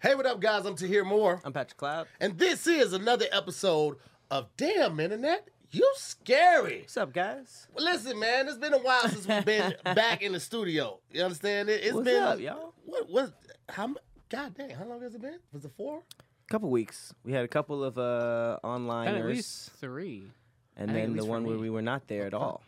Hey, what up, guys? I'm to hear more. I'm Patrick Cloud. And this is another episode of Damn Internet. You scary. What's up, guys? Well, listen, man, it's been a while since we've been back in the studio. You understand it? It's What's been up, y'all? What was how God dang, how long has it been? Was it four? couple weeks. We had a couple of uh, Had at least three. and I then the one where we were not there at all.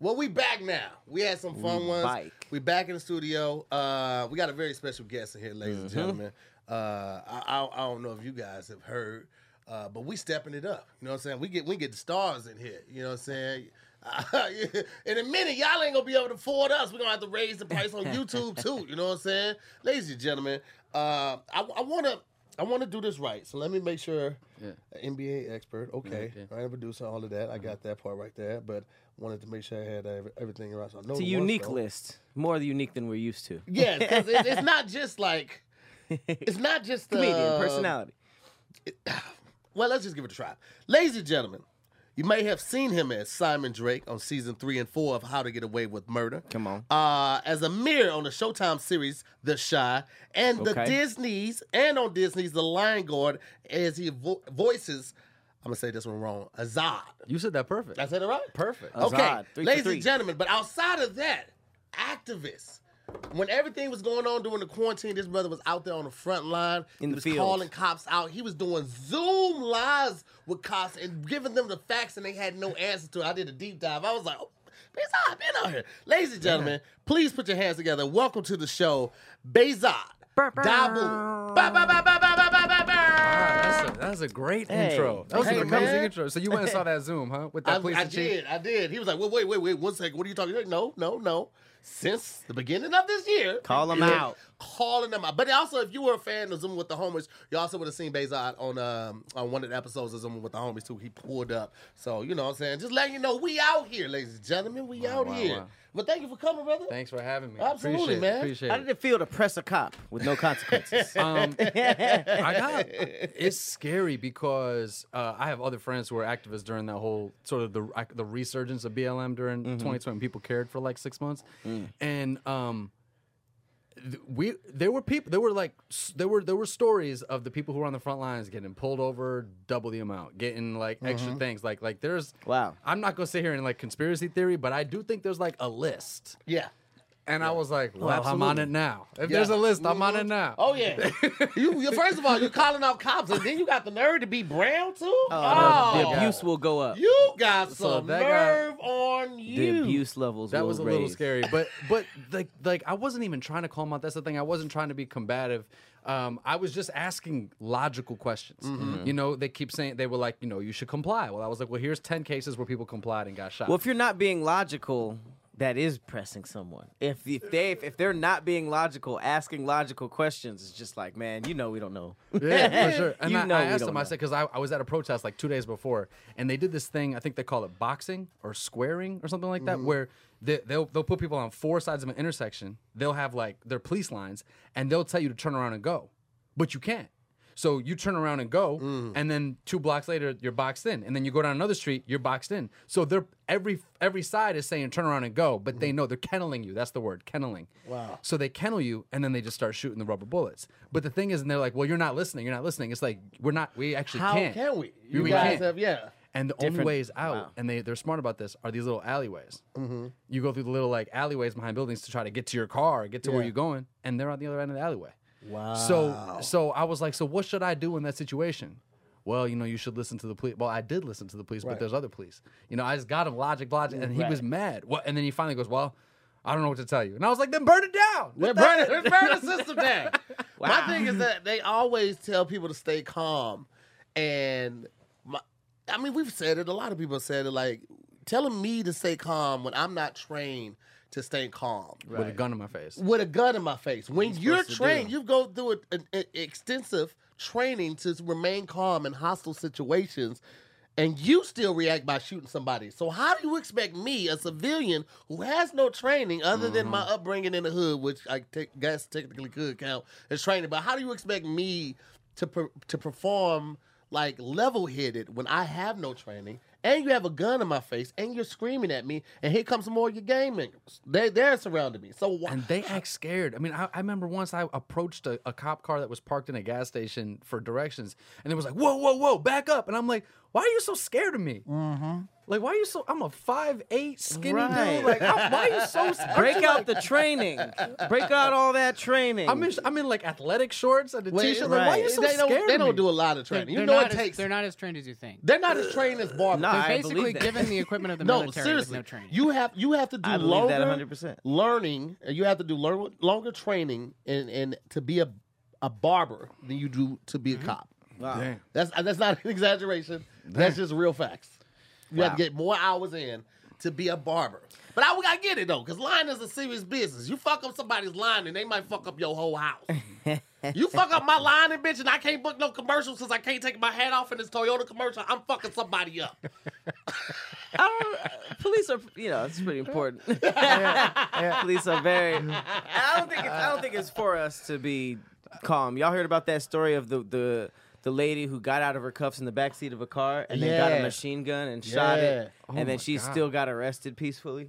Well, we back now. We had some fun We ones. bike. We back in the studio. Uh, we got a very special guest in here, ladies Mm-hmm. and gentlemen. Uh, I, I, I don't know if you guys have heard, uh, but we stepping it up. You know what I'm saying? We get we get the stars in here. You know what I'm saying? in a minute, y'all ain't gonna be able to afford us. We're gonna have to raise the price on YouTube too. You know what I'm saying? Ladies and gentlemen, uh, I, I wanna I wanna do this right. So let me make sure Yeah. NBA expert. Okay, Yeah, I am a producer, all of that. I got that part right there, but wanted to make sure I had every- everything right. So I know It's a the ones, unique list, more unique than we're used to. Yeah, because it, it's not just like it's not just uh, Comedian personality. Well, let's just give it a try, ladies and gentlemen. You may have seen him as Simon Drake on season three and four of How to Get Away with Murder. Come on. Uh, as Amir on the Showtime series The Chi, and the Disney's, and on Disney's The Lion Guard, as he vo- voices. I'm gonna say this one wrong. Azad. You said that perfect. I said it right. perfect. Azad, Okay, three ladies three. and gentlemen, but outside of that, activists when everything was going on during the quarantine, this brother was out there on the front line. In he was field. calling cops out. He was doing Zoom lives with cops and giving them the facts, and they had no answer to it. I did a deep dive. I was like, oh, Behzad, been out here. Ladies and gentlemen, yeah. please put your hands together. Welcome to the show, Behzad. Dabu. That's a great hey. intro. That was hey, an amazing intro. So you went and saw that Zoom, huh? With that I, police I did. I did. He was like, "Wait, wait, wait, wait, one second. What are you talking? About? No, no, no." Since the beginning of this year, Call them out. calling them out. But also, if you were a fan of Zoom with the Homies, you also would have seen Behzad on um, on one of the episodes of Zoom with the Homies too. He pulled up, so you know what I'm saying. Just letting you know, we out here, ladies and gentlemen. We out wow, here. wow. But thank you for coming, brother. Thanks for having me. Absolutely, Appreciate man. It. Appreciate How did it feel to press a cop with no consequences? Um, I got it's scary because uh, I have other friends who were activists during that whole sort of the the resurgence of BLM during 2020 when people cared for like six months, and um, we there were people there were like there were there were stories of the people who were on the front lines getting pulled over double the amount, getting like extra things like like there's Wow. I'm not gonna sit here and like conspiracy theory, but I do think there's like a list. Yeah. And I was like, well, I'm on it now. If Yeah. there's a list, I'm on it now. Oh yeah. you, you first of all, you're calling out cops, and then you got the nerve to be brown too. Oh, Oh, the, the abuse will go up. You got So some that guy- nerve on you. the abuse levels That will was a little scary, but but like like I wasn't even trying to call them out. That's the thing. I wasn't trying to be combative. Um, I was just asking logical questions. Mm-hmm. You know, they keep saying they were like, you know, you should comply. Well, I was like, well, here's ten cases where people complied and got shot. Well, if you're not being logical, that is pressing someone. If if they if they're not being logical, asking logical questions, it's just like, man, you know, we don't know. Yeah, for sure. And You I, know I asked them, I said, because I, I was at a protest like two days before, and they did this thing, I think they call it boxing or squaring or something like that, Mm-hmm. where they, they'll, they'll put people on four sides of an intersection. They'll have like their police lines, and they'll tell you to turn around and go, but you can't. So you turn around and go, Mm. and then two blocks later you're boxed in, and then you go down another street, you're boxed in. So they're every every side is saying turn around and go, but they know they're kenneling you. That's the word, kenneling. Wow. So they kennel you, and then they just start shooting the rubber bullets. But the thing is, and they're like, "Well, you're not listening. You're not listening." It's like we're not. We actually How can't. can we? You We guys can't. have yeah. And the only Different- ways out, wow. and they they're smart about this, are these little alleyways. Mm-hmm. You go through the little like alleyways behind buildings to try to get to your car, get to where you're going, and they're on the other end of the alleyway. Wow. So so I was like, so what should I do in that situation? Well, you know, you should listen to the police. Well, I did listen to the police, Right. but there's other police. You know, I just got him logic, logic, and he was mad. What? And then he finally goes, "Well, I don't know what to tell you." And I was like, "Then burn it down." What the- burning, they're burning the system down. My thing is that they always tell people to stay calm, and my, I mean we've said it. A lot of people have said it. Like telling me to stay calm when I'm not trained to stay calm with a gun in my face. with a gun in my face. When you're supposed to trained, you go through an, an extensive training to remain calm in hostile situations, and you still react by shooting somebody. So how do you expect me, a civilian who has no training other than my Mm-hmm. upbringing in the hood, which I guess technically could count as training, but how do you expect me to per- to perform like level headed when I have no training? And you have a gun in my face, and you're screaming at me, and here comes more of your gang members. They they're surrounding me. So why? And they act scared. I mean, I, I remember once I approached a, a cop car that was parked in a gas station for directions, and it was like, "Whoa, whoa, whoa, back up!" And I'm like, "Why are you so scared of me? Mm-hmm. Like, why are you so? I'm a five eight skinny Right. dude. Like, I- why are you so? scared? Break out the training. Break out all that training. I'm in, I'm in like athletic shorts and a Well, t-shirt. Like, why are you right. so they don't, scared they of don't do a lot of They're, training. they're you know not it as, takes. they're not as trained as you think. They're not as trained as barbers. Nah, They're I basically believe that. given the equipment of the no, military seriously. with no training. You have you have to do I believe that longer 100%. learning. You have to do lear- longer training and and to be a a barber than you do to be a mm-hmm. cop. Wow. Damn. That's that's not an exaggeration. That's just real facts. You have to get more hours in to be a barber. But I, I get it though, because line is a serious business. You fuck up somebody's line and they might fuck up your whole house. you fuck up my line and bitch, and I can't book no commercials because I can't take my hat off in this Toyota commercial. I'm fucking somebody up. I don't, police are, you know, it's pretty important. Police are very. I don't think it's, I don't think it's for us to be calm. Y'all heard about that story of the the the lady who got out of her cuffs in the back seat of a car and then got Yeah. a machine gun and shot Yeah. it, Oh and then oh she God. still got arrested peacefully.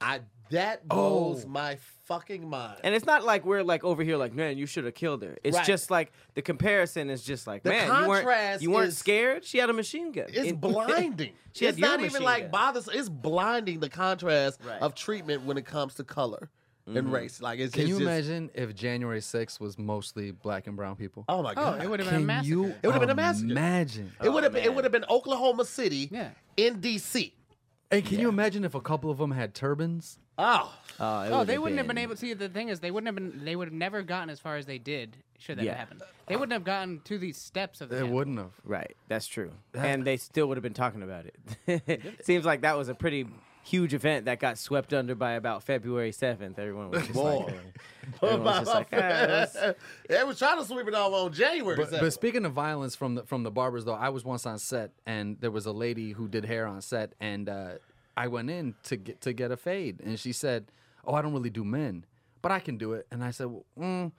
I that oh. blows Oh. my fucking mind. And it's not like we're like over here like, man, you should have killed her. It's Right. just like the comparison is just like, The man, you weren't contrast you weren't is- scared. She had a machine gun. It's It- blinding. She had it's your not even machine like gun. bothers. It's blinding the contrast Right. of treatment when it comes to color and mm-hmm. race. Like, it's Can it's you just, imagine if January 6th was mostly black and brown people? Oh my god, oh, god! it would have been a Can massacre. you It would've been a massacre. Imagine. It would have Oh, been. It would have been Oklahoma City. Yeah. In D.C. And can you imagine if a couple of them had turbans? Oh, Oh, Oh, would've they wouldn't have been been- able. See, the thing is, they wouldn't have been. They would have never gotten as far as they did. Should that Yeah. have happened, they wouldn't have gotten to these steps of. the They camp. wouldn't have. Right, that's true. And they still would have been talking about it. Seems like that was a pretty huge event that got swept under by about February 7th. Everyone was just like, Boy. everyone was just like, ah, it was- they was trying to sweep it off on January. But, but speaking of violence from the from the barbers though, I was once on set and there was a lady who did hair on set and uh, I went in to get to get a fade and she said, "Oh, I don't really do men, but I can do it." And I said, well, mm.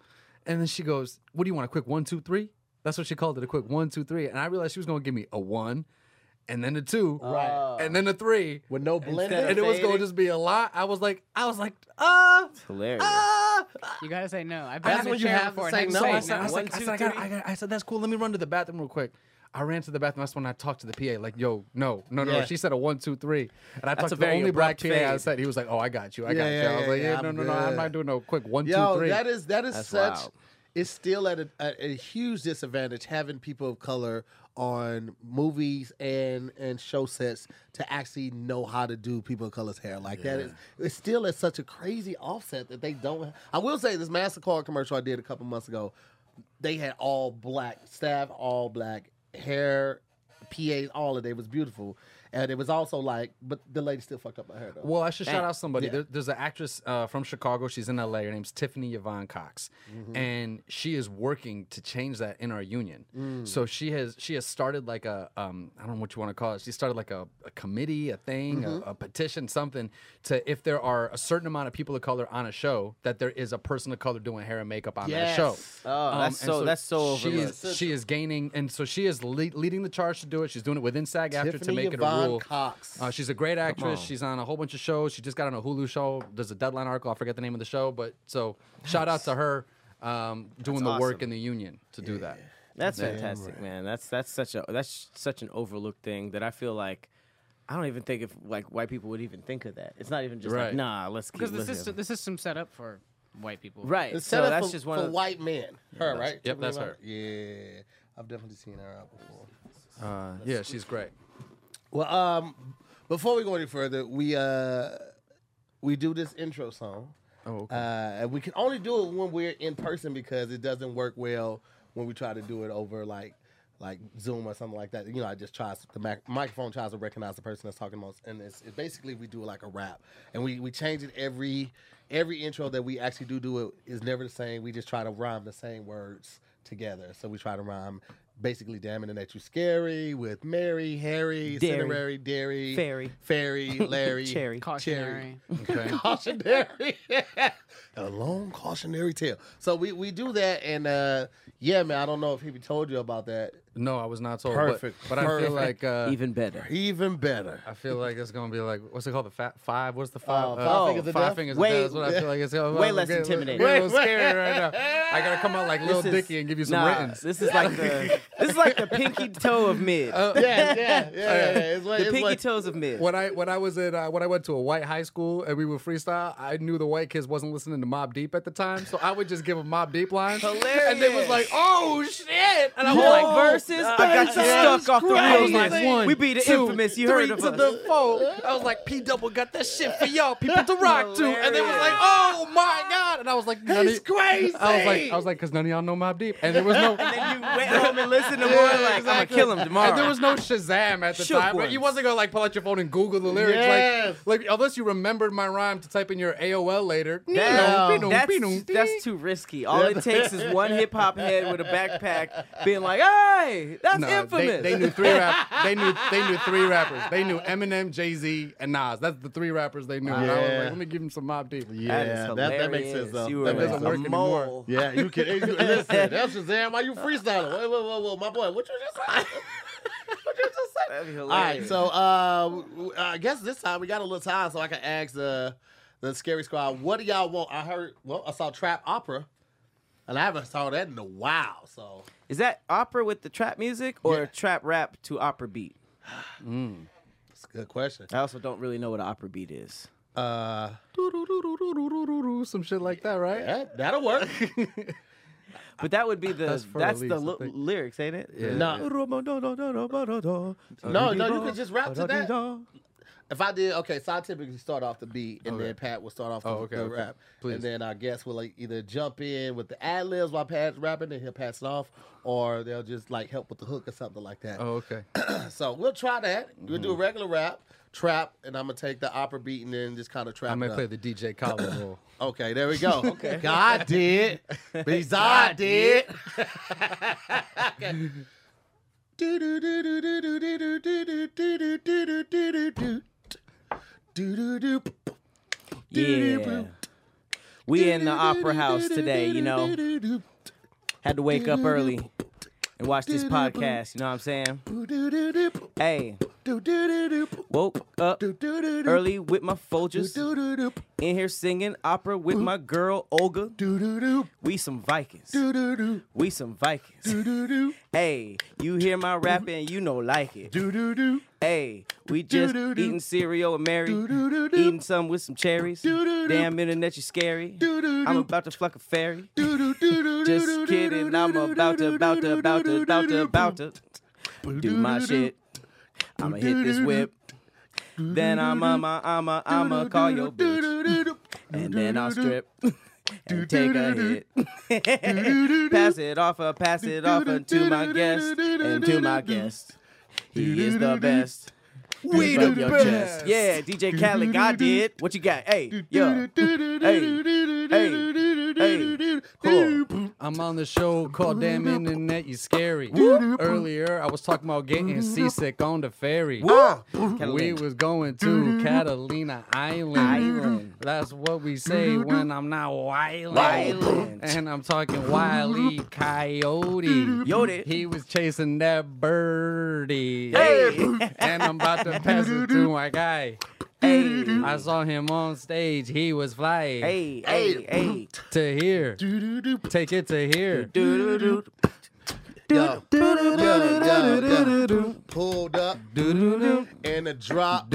and then she goes, "What do you want? A quick one, two, three? That's what she called it, a quick one, two, three. And I realized she was gonna give me a one, and then a two, Right. and then a three, with no Instead blender. and it was gonna just be a lot. I was like, I was like, ah, hilarious. ah. You gotta say no. I've That's been in when you chair have to before. say no. I said, I, was One, like, I, two, said, I, got, three. I, got, I said, that's cool. Let me run to the bathroom real quick. I ran to the bathroom. That's when I talked to the PA. Like, yo, no, no, no. Yeah. She said a one, two, three. And I That's talked to the only black abrupt PA I said. He was like, oh, I got you. I Yeah, got you. yeah, I was yeah, like, yeah, yeah, no, I'm no, no. I'm not doing no quick one, two, Yo, three. that is that is That's such. wild. It's still at a, a, a huge disadvantage having people of color on movies and and show sets to actually know how to do people of color's hair like that. Is, it's still at such a crazy offset that they don't. I will say this Mastercard commercial I did a couple months ago. They had all black staff, all black hair, PAs, all of it. It was beautiful, and it was also like, but the lady still fucked up my hair though. Well, I should shout out somebody. Yeah. There, there's an actress uh, from Chicago. She's in LA. Her name's Tiffany Yvonne Cox, Mm-hmm. and she is working to change that in our union. Mm. So she has she has started like a um, I don't know what you want to call it. She started like a, a committee, a thing, Mm-hmm. a, a petition, something to if there are a certain amount of people of color on a show, that there is a person of color doing hair and makeup on that show. Oh, Um, that's and so, that's so she overlooked. is she is gaining, and so she is le- leading the charge to do it. She's doing it within SAG-AFTRA to make it a Yvonne rule. Cox. Uh, she's a great actress. on. She's on a whole bunch of shows. She just got on a Hulu show. There's a Deadline article. I forget the name of the show, but so shout out to her um, doing the work in the union to do that. That's fantastic, man. That's that's such a that's such an overlooked thing that I feel like I don't even think if like white people would even think of that. It's not even just like nah, let's keep because the system, the system's set up for white people. right. It's so set up that's for, just one for of white men. Her, right? Yep, that's her. Yeah, I've definitely seen her out before. Uh, yeah, she's great. Well, um, before we go any further, we uh, we do this intro song. Oh, okay. Uh, and we can only do it when we're in person because it doesn't work well when we try to do it over like like Zoom or something like that. You know, I just tries the mac- microphone tries to recognize the person that's talking most, and it's, it's basically we do like a rap, and we we change it every every intro that we actually do do it is never the same. We just try to rhyme the same words together. So we try to rhyme basically damn internet you scary with Mary, Harry, Dairy. Cinerary, Dairy, Fairy. Fairy, Larry, Cherry. Cautionary. Okay. cautionary. a long cautionary tale. So we, we do that, and uh, yeah, man, I don't know if he told you about that. No, I was not told. Perfect, But, but I feel like uh, Even better. Even better. I feel like it's gonna be like what's it called? The fat five? What's the five? Uh, Five Fingers of five Death? fingers. Way- of death. That's what I feel like it's gonna way I'm less getting- intimidating. getting A little scary right now. I gotta come out like Lil Dicky and give you some nah, writtens. This is like the this is like the pinky toe of mid. Uh, Yeah, yeah, yeah. yeah. It's like, the it's pinky like, toes of mid. When I when I was at uh, when I went to a white high school and we were freestyle, I knew the white kids wasn't listening to Mobb Deep at the time, so I would just give them Mobb Deep lines, and they was like, "Oh shit!" And I was Yo, like, versus, I got you stuck off the I was realness. like, one, we be the two, infamous. You three heard of to us. the four. I was like, P Double got that shit for y'all people to rock to, and they was like, "Oh my god!" And I was like, none He's of- crazy. I was like, I was like, because none of y'all know Mobb Deep, and there was no. and then you went home and listened to more. Yeah, like I'm gonna kill him tomorrow. And there was no Shazam at the Shook time. But you wasn't gonna like pull out your phone and Google the lyrics. Yes. Like, like unless you remembered my rhyme to type in your AOL later. That- Beano, that's, that's too risky. All it takes is one hip hop head with a backpack being like, "Hey, that's Nah, infamous." They, they knew three rap. They knew they knew three rappers. They knew Eminem, Jay Z, and Nas. That's the three rappers they knew. And I was Yeah. like, let me give him some Mobb Deep. Yeah, that, that makes sense hilarious. though. You that were makes doesn't a work anymore. mole. Yeah, you can you, listen. That's Shazam. Why you freestyling? Wait, wait, wait, wait, my boy. What you just say? what you just say? That'd be All right, so uh, w- w- I guess this time we got a little time, so I can ask the the scary squad, what do y'all want? I heard, well, I saw trap opera, and I haven't saw that in a while. So Is that opera with the trap music or Yeah. trap rap to opera beat? it's a good question. I also don't really know what an opera beat is. Uh, Some shit like that, right? that, that'll work. But that would be the That's that's, the Elise, I li- lyrics, ain't it? Yeah. No. No, no, you can just rap to that. If I did, okay, so I typically start off the beat, and Okay. then Pat will start off the, Oh, okay, the okay. rap, Please. and then I guess we'll like either jump in with the ad libs while Pat's rapping, and he'll pass it off, or they'll just like help with the hook or something like that. Oh, okay. So we'll try that. We'll Mm-hmm. do a regular rap, trap, and I'm gonna take the opera beat and then just kind of trap. I it may up. play the DJ Khaled role. Okay, there we go. okay, God did. Behzad did. Do do do do do do do do do do do do do do do do do do. Yeah. We in the opera house today, you know. Had to wake up early and watch this podcast, you know what I'm saying? Hey, woke up early with my Folgers. In here singing opera with my girl Olga. We some Vikings. We some Vikings. Hey, you hear my rapping, you know like it. Hey, we just eating cereal and Mary, eating some with some cherries. Damn internet, you scary. I'm about to fuck a fairy. Just kidding, I'm about to, about to, about to, about to, about to do my shit. I'ma hit this whip. Then I'ma, I'ma, I'ma, I'ma call your bitch. And then I'll strip and take a hit. pass it off, uh, pass it off uh, to my guest and to my guest. He is the best. We the your best. chest. Yeah, DJ Khaled, I did. What you got? Hey, yo. Hey, hey, hey. Cool. I'm on the show called Damn Internet, you scary. Earlier, I was talking about getting seasick on the ferry. We was going to Catalina Island. Island. That's what we say when I'm not wild. Wildin'. And I'm talking Wiley Coyote. Yodi. He was chasing that birdie. Hey. And I'm about to pass it to my guy. Hey, I saw him on stage. He was flying. hey, hey, hey. To here. Take it to here. Yo, yo, yo, yo. Pulled up and the drop,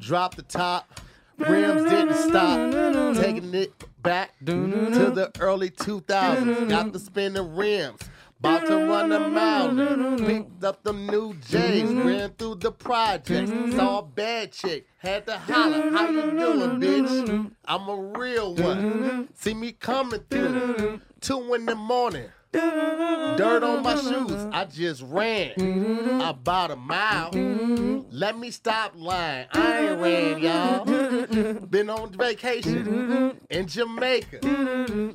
drop the top. Rims didn't stop, taking it back to the early 2000s. Got to spin the rims. About to run a mile, picked up them new J's, ran through the projects, saw a bad chick, had to holler, how you doing, bitch? I'm a real one. See me coming through, two in the morning. Dirt on my shoes. I just ran about a mile. Let me stop lying. I ain't ran, y'all. Been on vacation in Jamaica.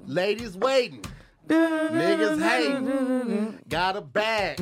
Ladies waiting. Niggas hate. Got a bag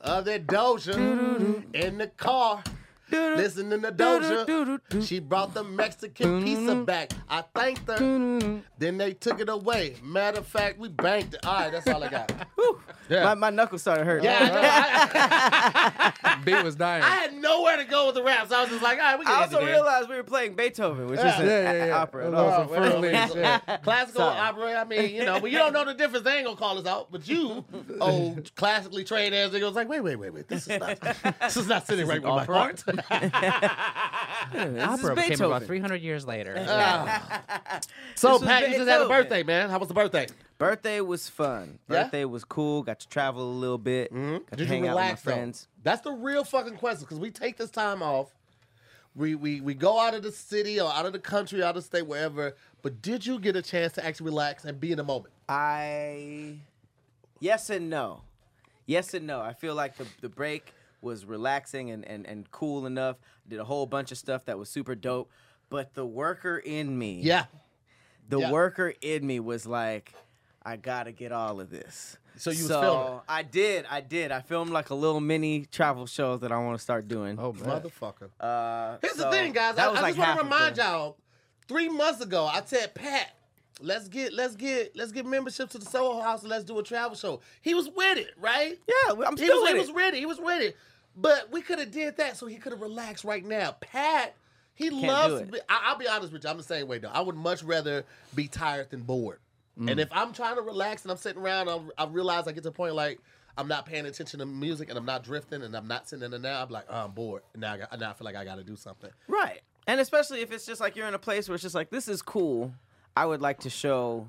of that Doja in the car. Listening to Doja. She brought the Mexican pizza back. I thanked her. Then they took it away. Matter of fact, we banked it. All right, that's all I got. Yeah. My, my knuckles started hurting. Yeah, I, know. I, Beat was dying. I had nowhere to go with the raps. I was just like, all right, we can I also realized we were playing Beethoven, which Yeah. is an Yeah, yeah, yeah. opera. It Oh, was Oh, a well, yeah. Classical Sorry. opera. I mean, you know, but you don't know the difference. They ain't gonna call us out. But you, old classically trained as it was like, wait, wait, wait, wait. This is not. This is not sitting right with my heart. This is Opera came Beethoven. about 300 years later. so, This was Pat, you just had a birthday, man. How was the birthday? Birthday was fun. Yeah? Birthday was cool. Got to travel a little bit. Got to Mm-hmm. Did hang you out with relax, my though? That's the real fucking question because we take this time off. We, we we go out of the city or out of the country, out of the state, wherever. But did you get a chance to actually relax and be in the moment? I yes and no. Yes and no. I feel like the the break was relaxing and, and, and cool enough. Did a whole bunch of stuff that was super dope. But the worker in me, Yeah. the yeah. worker in me was like, I gotta get all of this. So you was so filming it? I did, I did. I filmed like a little mini travel show that I want to start doing. oh man. Motherfucker. Uh, Here's the thing, guys. I, was I like just want to remind y'all. Three months ago, I said, Pat, let's get let's get let's get membership to the Soho House and let's do a travel show. He was with it, right? Yeah, I'm still He was, he with was it. ready. He was ready. But we could have did that so he could have relaxed right now. Pat, he do loves. it. I, I'll be honest with you. I'm the same way though. I would much rather be tired than bored. Mm. And if I'm trying to relax and I'm sitting around, I'm, I realize I get to a point like I'm not paying attention to music and I'm not drifting and I'm not sitting in the now. I'm like, oh, I'm bored. Now I, got, now I feel like I got to do something. Right. And especially if it's just like you're in a place where it's just like, this is cool. I would like to show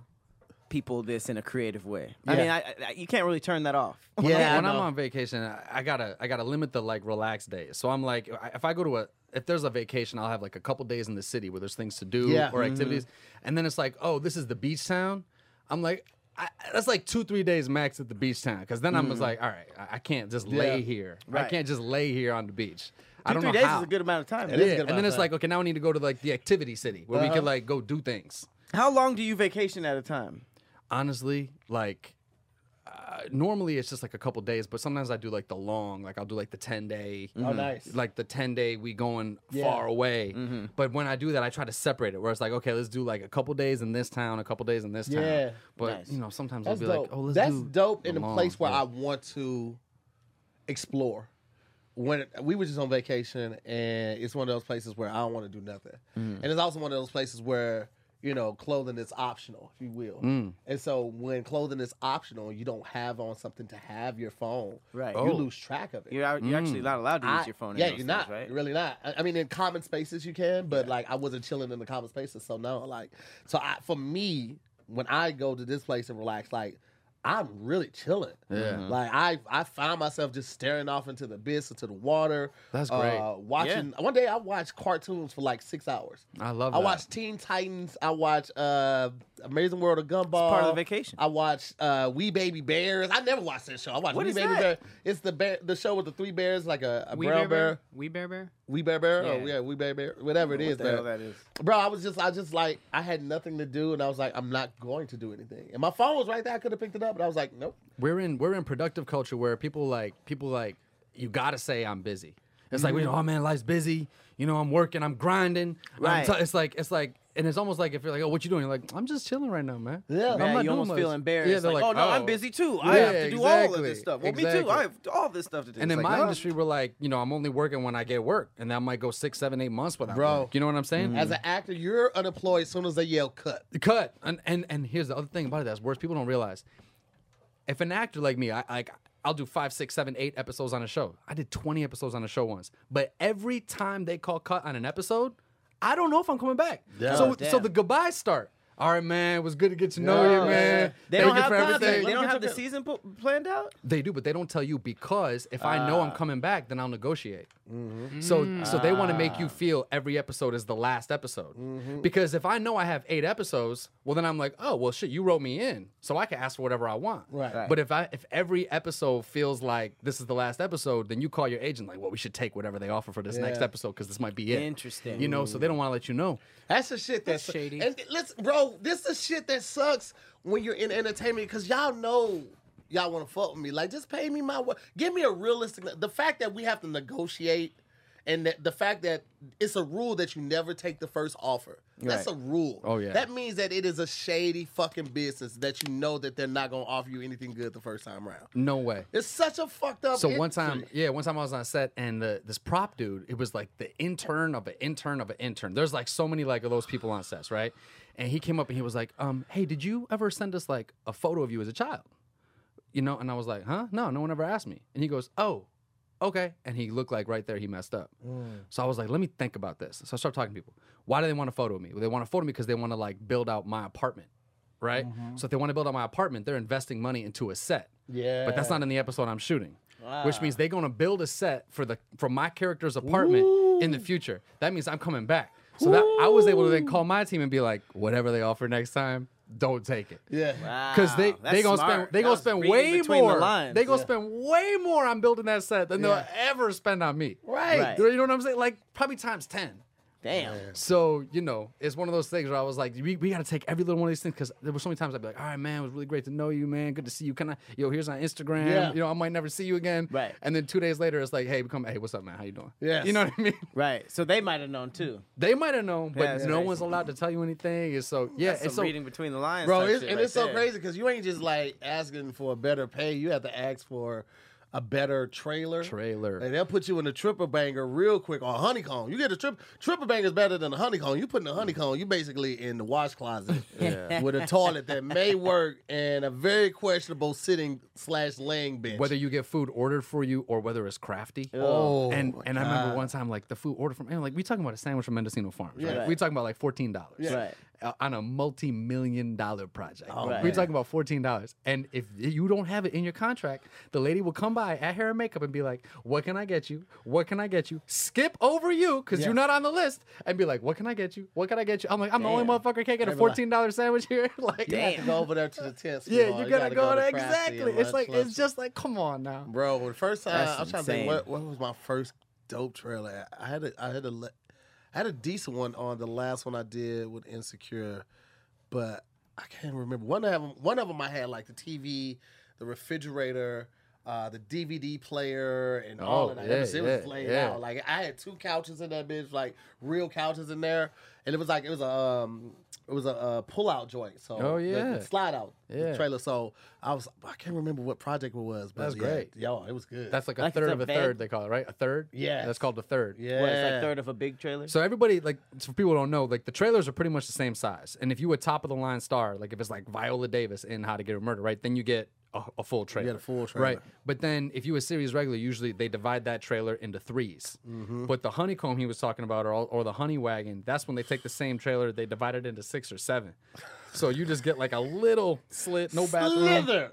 people this in a creative way. I Yeah. mean, I, I, you can't really turn that off. When, Yeah, I when I'm know. on vacation, I, I gotta I gotta limit the like relaxed days. So I'm like, I- if I go to a if there's a vacation, I'll have like a couple days in the city where there's things to do Yeah. or Mhm. activities, and then it's like, oh, this is the beach town. I'm like. I, that's like two, three days max at the beach town. Because then I'm just like, all right, I, I can't just Yeah. lay here. I Right. can't just lay here on the beach. I Two, don't three know days how. is a good amount of time. It is a yeah, good and then of it's time. like, okay, now we need to go to like the activity city where we Uh-huh. could like go do things. How long do you vacation at a time? honestly, like uh, normally it's just like a couple days, but sometimes I do like the long, like I'll do like the ten day, Oh, nice. like the ten day we going Yeah. far away. But when I do that, I try to separate it. Where it's like, okay, let's do like a couple days in this town, a couple days in this town. Yeah. But Nice. you know, sometimes That's I'll be dope. like, oh, let's That's do dope the in a place where yeah. I want to explore. When we were just on vacation, and it's one of those places where I don't want to do nothing, Mm. and it's also one of those places where you know clothing is optional, if you will. Mm. And so when clothing is optional, you don't have on something to have your phone. Right. You Oh. lose track of it. You're, you're actually not allowed to use I- your phone. in Yeah, those you're things, not. right? You're really not. I, I mean, in common spaces you can, but like I wasn't chilling in the common spaces, so no. Like, so I, for me, when I go to this place and relax, like I'm really chilling. Yeah. Like I, I found myself just staring off into the abyss, into the water. That's great. Uh, watching. One day I watched cartoons for like six hours. I love I that. watched Teen Titans. I watched uh, Amazing World of Gumball. part of the vacation. I watched uh, We Baby Bears. I never watched that show. I watched What We is Baby that? Bear. It's the bear, the show with the three bears, like a, a Wee brown Bear bear. Bear? Wee Bear Bear? We Bear Bear? Oh, Yeah. yeah, We Bear Bear. Whatever it is, What the hell man. that is? Bro, I was just, I just like, I had nothing to do, and I was like, I'm not going to do anything. And my phone was right there. I could have picked it up, but I was like, nope. we're in we're in productive culture where people like people like you gotta say I'm busy. It's like, you know, oh man, life's busy. You know, I'm working, I'm grinding. I'm Right. t- it's like it's like and it's almost like if you're like, oh, what you doing? You're like, I'm just chilling right now, man. Yeah. I'm Yeah, not you doing almost much." feel embarrassed. Yeah, they're like, like, oh no, I'm oh. busy too. I Yeah, have to do all of this stuff. Well, me too. I have all this stuff to do. And It's in like, my no. industry, we're like, you know, I'm only working when I get work, and that might go six, seven, eight months without Bro. work. You know what I'm saying? Mm-hmm. As an actor, you're unemployed as soon as they yell cut. cut and and and here's the other thing about it that's worse people don't realize if an actor like me i like i'll do five six seven eight episodes on a show i did 20 episodes on a show once but every time they call cut on an episode i don't know if i'm coming back. Yeah. so Oh, so the goodbyes start All right, man. It was good to get to know you, Yeah. man. They Thank don't you have for content. everything. They don't have the season po- planned out. They do, but they don't tell you because if I know I'm Ah. coming back, then I'll negotiate. Mm-hmm. So, so they want to make Ah. you feel every episode is the last episode. Mm-hmm. Because if I know I have eight episodes, well, then I'm like, oh, well, shit, you wrote me in, so I can ask for whatever I want. Right. Right. But if I if every episode feels like this is the last episode, then you call your agent like, well, we should take whatever they offer for this next episode because this might be it. Interesting. You know, so they don't want to let you know. That's the shit that's, That's shady. And listen, bro, this is shit that sucks when you're in entertainment because y'all know y'all want to fuck with me. Like, just pay me my work. Give me a realistic. The fact that we have to negotiate, and that the fact that it's a rule that you never take the first offer. That's Right. a rule. Oh, yeah. That means that it is a shady fucking business that you know that they're not gonna offer you anything good the first time around. No way. It's such a fucked up. So one time, industry. yeah, one time I was on set and the, this prop dude, it was like the intern of an intern of an intern. There's like so many like of those people on sets, right? And he came up and he was like, um, hey, did you ever send us like a photo of you as a child? You know, and I was like, huh? No, no one ever asked me. And he goes, oh, okay. And he looked like right there he messed up. So I was like, let me think about this. So I started talking to people. Why do they want a photo of me? Well, they want a photo of me because they want to like build out my apartment. Right? So if they want to build out my apartment, they're investing money into a set. Yeah. But that's not in the episode I'm shooting. Wow. Which means they're gonna build a set for the for my character's apartment in the future. That means I'm coming back. So that I was able to then call my team and be like, whatever they offer next time, don't take it. yeah. Because they Wow, they that's gonna smart. spend they That gonna spend way between the more. lines. They gonna Yeah. spend way more on building that set than Yeah. they'll ever spend on me. Right. Right. You know what I'm saying? Like probably times ten. Damn. So you know, it's one of those things where I was like, we, we got to take every little one of these things because there were so many times I'd be like, all right, man, it was really great to know you, man. Good to see you. Can I, yo, here's on Instagram. Yeah. You know, I might never see you again. Right. And then two days later, it's like, hey, we come, hey, what's up, man? How you doing? Yeah. You know what I mean? Right. So they might have known too. They might have known, but Yeah, no crazy. one's allowed to tell you anything. And so yeah, That's and some so reading between the lines, bro. It's, and right it's so there. crazy because you ain't just like asking for a better pay. You have to ask for a better trailer. trailer. And they'll put you in a triple banger real quick or honeycomb. You get a trip triple banger is better than a honeycomb. You put in a honeycomb, you basically in the wash closet Yeah. with a toilet that may work and a very questionable sitting slash laying bench. Whether you get food ordered for you or whether it's crafty. oh, oh and my and I remember one time like the food ordered from and like we talking about a sandwich from Mendocino Farms, right? Right. We talking about like fourteen dollars, Yeah. Right. Uh, on a multi-million dollar project. Oh, Right. We're talking about fourteen dollars, and if you don't have it in your contract, the lady will come by at hair and makeup and be like, "What can I get you? What can I get you?" Skip over you because you're not on the list, and be like, "What can I get you? What can I get you?" I'm like, "I'm the only motherfucker can't get a They be like- fourteen dollar sandwich here." like, You have to go over there to the tent. yeah, sweetheart. you gotta, go to there Crafty exactly. and It's like lunch, it's just like, come on now. Bro, the first time That's I was trying to think what, what was my first dope trailer. I had a I had a le- I had a decent one on the last one I did with Insecure, but I can't remember. One of them one of them I had like the TV, the refrigerator, uh, the DVD player, and all Oh, of that. yeah, it was, it was yeah, laid yeah. out. Like I had two couches in that bitch, like real couches in there, and it was like it was a um, it was a, uh pull out joint. So Oh, the- the yeah. slide out the Yeah. trailer. So I was I can't remember what project it was, but That's yeah, great. Yo, it was good. That's like a Like third a of a bed? third. They call it right. A third. Yeah, that's called a third. yeah. What, it's like third of a big trailer. So everybody, like, so for people who don't know, like the trailers are pretty much the same size. And if you a top of the line star, like if it's like Viola Davis in How to Get a Murder, right, then you get a, a full trailer. a full trailer. right? But then if you a series regular, usually they divide that trailer into 3s Mm-hmm. But the honeycomb he was talking about, or or the honey wagon, that's when they take the same trailer, they divide it into six or seven. So you just get like a little slit, no bathroom. Slither.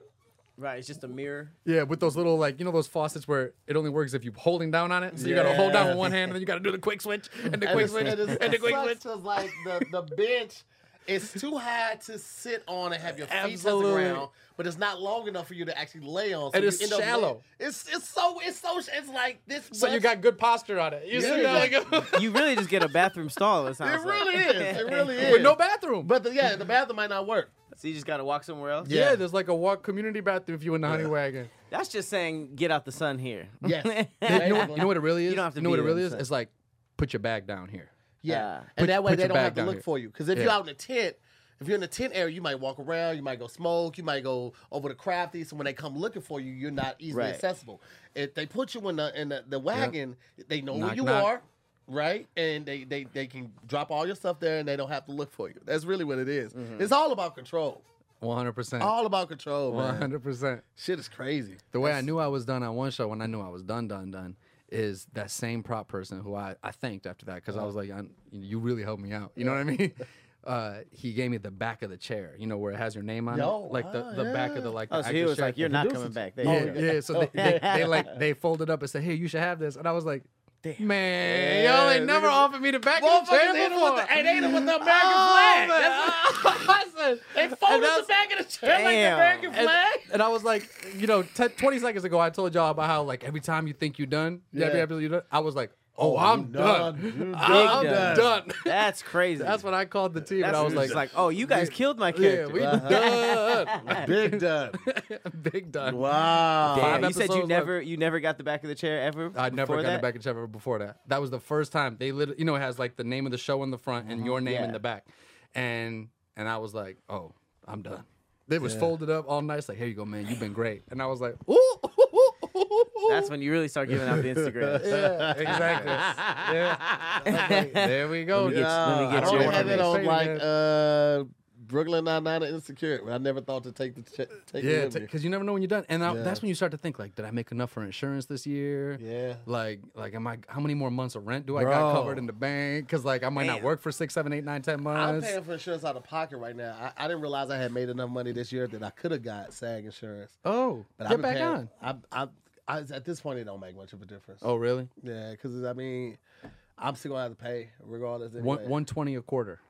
Right. It's just a mirror. Yeah, with those little like you know those faucets where it only works if you holding down on it. So you gotta hold down with one hand and then you gotta do the quick switch and the And quick it's- switch and the quick sucks switch. 'cause, like the, the bench is too high to sit on and have your feet touch the ground, but it's not long enough for you to actually lay on. So And it's shallow. It's it's so it's so it's like this. So you much- got good posture on it. You Yeah, see that exactly. like You really just get a bathroom stall. It It sounds like. really is. It really is. with no bathroom. But the, yeah, the bathroom might not work. So you just gotta walk somewhere else. yeah. Yeah. there's like a walk community bathroom if you in the honey wagon. That's just saying get out the sun here. Yes. You know, what, you know what it really is? You don't have to know what it really is? the- It's like put your bag down here. Yeah, Uh, and Put- that way they don't have to look here. for you. Because if Yeah. you're out in the tent, if you're in the tent area, you might walk around, you might go smoke, you might go over to crafty. So when they come looking for you, you're not easily Right. accessible. If they put you in the in the, the wagon, they know Knock, where you knock. are, right? And they, they they can drop all your stuff there, and they don't have to look for you. That's really what it is. Mm-hmm. It's all about control. 100%. All about control, man. 100%. Shit is crazy. The way I knew I was done on one show when I knew I was done, done, done, is that same prop person who I, I thanked after that because I was like, I, you really helped me out. You know what I mean? uh, he gave me the back of the chair. You know where it has your name on Yo, it, like the, ah, the back yeah. of the like. Oh, so he was chair. like, "You're not coming back." There Yeah, yeah. So they, they, they like they folded up and said, "Hey, you should have this," and I was like, "Man, y'all ain't never niggas- offered me the back of the Motherfuckers chair before." with the, and they hit him with the American Oh, flag. man. That's what, I said, they folded the back of the chair like the American and, flag. and I was like, you know, t- 20 seconds ago, I told y'all about how like every time you think you're done, yeah. every Yeah. episode you're done, I was like, oh, Oh, I'm done. done. I'm done. done. That's crazy. That's what I called the team, That's and I was like, like, "Oh, you guys killed my character. yeah, we Uh-huh. done. Big done. Big done. Wow. Damn, you said you episodes left. never, you never got the back of the chair ever. I never before got that? the back of Trevor before that. That was the first time they literally, you know, it has like the name of the show in the front and your name Yeah. in the back, and and I was like, oh, I'm done. It was folded up all nice, like here you go, man, you've been great, and I was like, ooh, That's when you really start giving out the Instagram. yeah, exactly. yeah. There we go. Let me get- let me I get don't have it on like uh, Brooklyn Nine Nine and Insecure. I never thought to take the ch- take Yeah, it with because you never know when you're done, and I, Yeah. that's when you start to think like, did I make enough for insurance this year? Yeah. Like, like, am I? How many more months of rent do I got Bro. covered in the bank? Because like, I might not Damn. work for six, seven, eight, nine, ten months. I'm months. paying for insurance out of pocket right now. I, I didn't realize I had made enough money this year that I could have got SAG insurance. Oh, But get I've been back paying, on. I, I, I, at this point, it don't make much of a difference. Oh, really? Yeah, because I mean, I'm still gonna have to pay regardless. Anyway. One one twenty a quarter.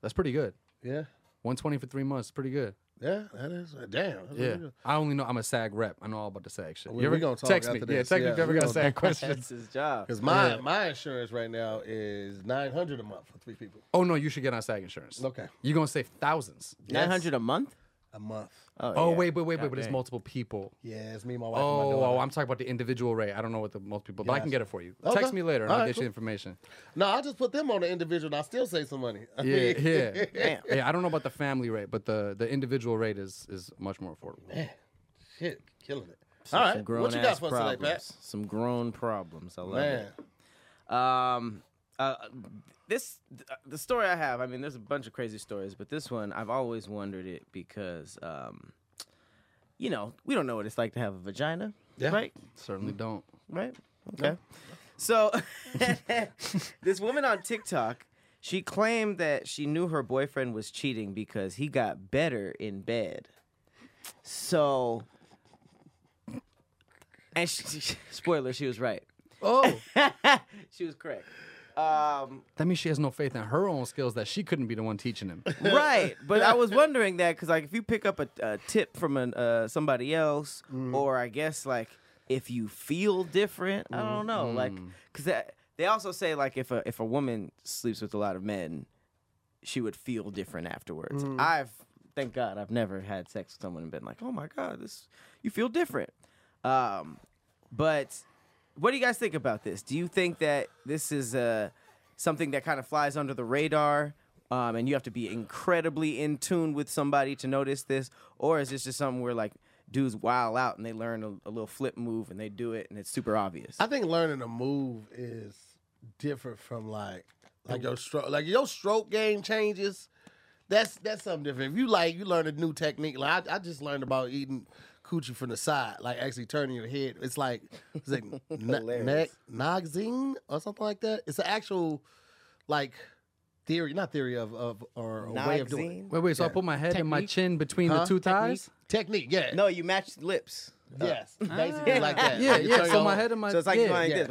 That's pretty good. Yeah, One twenty for three months, pretty good. yeah, that is uh, damn. That's Yeah, really good. I only know I'm a SAG rep. I know all about the SAG shit. We- you ever we gonna talk text me? after Yeah, this. text me Yeah, if you ever got gonna- SAG questions. That's his job. Because my my insurance right now is nine hundred a month for three people. Oh no, you should get on SAG insurance. Okay, You're gonna save thousands. Nine hundred a month. A month. Oh yeah. wait, wait, wait, wait, but it's dang. multiple people. Yeah, it's me, my wife, and my Oh, daughter. oh, I'm talking about the individual rate. I don't know what the most people, but I can Gotcha. get it for you. Okay. Text me later and All I'll right, get cool. you information. No, I just put them on the individual, and I still save some money. I Yeah, mean- yeah, Damn. yeah. I don't know about the family rate, but the the individual rate is is much more affordable. Man, shit, killing it. Some, All some right, grown what you ass got for us today, Pat? Some grown problems. I love Man, it. Um, uh, this the story I have. I mean, there's a bunch of crazy stories, but this one I've always wondered it because, um, you know, we don't know what it's like to have a vagina, Yeah. right? Certainly don't. Right. Okay. So, this woman on TikTok, she claimed that she knew her boyfriend was cheating because he got better in bed. So, and she- spoiler, she was right. Oh, she was correct. Um, that means she has no faith in her own skills that she couldn't be the one teaching him. right, but I was wondering that because, like, if you pick up a, a tip from an, uh, somebody else, Mm. or I guess like if you feel different, I don't know, like, because they also say like if a if a woman sleeps with a lot of men, she would feel different afterwards. Mm. I've thank God I've never had sex with someone and been like, oh my God, this you feel different. Um, but what do you guys think about this? Do you think that this is uh, something that kind of flies under the radar? Um, and you have to be incredibly in tune with somebody to notice this, or is this just something where like dudes wild out and they learn a, a little flip move and they do it and it's super obvious? I think learning a move is different from like like your stroke. Like your stroke game changes. That's that's something different. If you like, you learn a new technique. Like I, I just learned about eating coochie from the side, like actually turning your head. It's like it's like na- neck nagzing or something like that. It's an actual like theory, not theory of of or a way of doing it. Wait, wait. So I put my head and my chin between Huh? the two thighs. technique. Yeah, No, you match lips. yes, uh, basically like that. Yeah, Like, yeah. So your my head and my So it's like yeah. going yeah. this.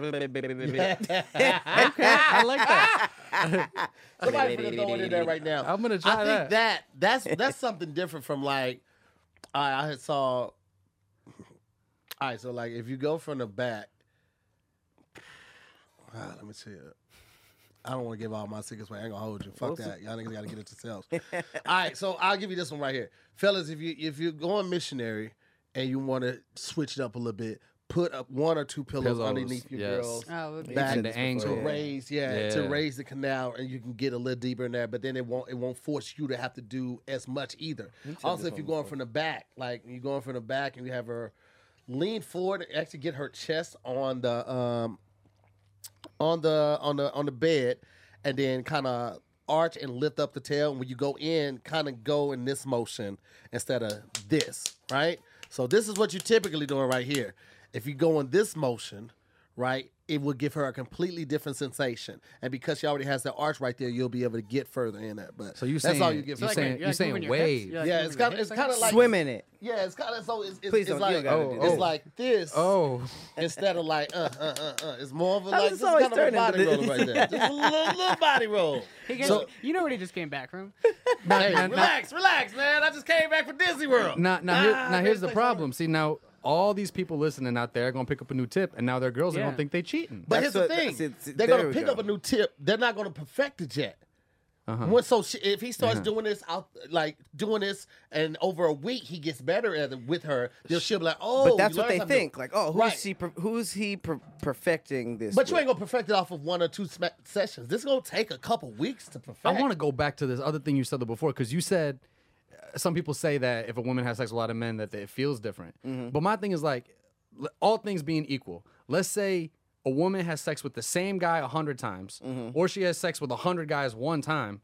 Okay, I like that. Somebody finna throw it in there right now. I'm gonna try I think that. that. that's that's something different from like I, I saw. All right, so like if you go from the back, Ah, let me see it. I don't want to give all my secrets away. I ain't gonna hold you. Fuck that. Y'all niggas gotta get it yourselves. all right, so I'll give you this one right here, fellas. If you if you're going missionary and you want to switch it up a little bit, put up one or two pillows, Pillows, underneath your yes. girls Oh, back the angle. to raise, yeah, to raise the canal, and you can get a little deeper in there. But then it won't it won't force you to have to do as much either. Also, if you're going from the back, like you're going from the back, and you have her lean forward, and actually get her chest on the um on the on the on the bed, and then kind of arch and lift up the tail. And when you go in, kind of go in this motion instead of this, right? So this is what you're typically doing right here. If you go in this motion, right, it will give her a completely different sensation. And because she already has that arch right there, you'll be able to get further in that. But So you that's saying all you give you her. saying you're you like saying moving your hips? wave? You're like Yeah, it's kinda- it's like kinda like- Swim in it. Yeah, it's kind of so it's, it's, Please it's don't- like don't do it's that. like this Oh, instead of like uh uh uh uh. It's more of a like does this this is kind of a turn body roll right there. Just a little, little body roll. He gets- So- you know what he just came back from? Hey, now- now- relax, relax, man. I just came back from Disney World. now now, here, Ah, now here's the problem. See now. All these people listening out there are gonna pick up a new tip, and now their girls are Yeah. gonna think they cheating. But That's here's the what- thing: it. They're gonna pick go. up a new tip. They're not gonna perfect it yet. Uh-huh. Once so she, if he starts Uh-huh. doing this out like doing this and over a week he gets better at it with her, then she'll be like, oh. But that's what they learned something. think. Like, oh, who's Right. he? Per- who's he per- perfecting this? But you ain't gonna perfect it off of one or two sma- sessions. This is gonna take a couple weeks to perfect. I want to go back to this other thing you said before because you said some people say that if a woman has sex with a lot of men that it feels different. Mm-hmm. But my thing is like, all things being equal, let's say a woman has sex with the same guy a hundred times, Mm-hmm. or she has sex with a hundred guys one time.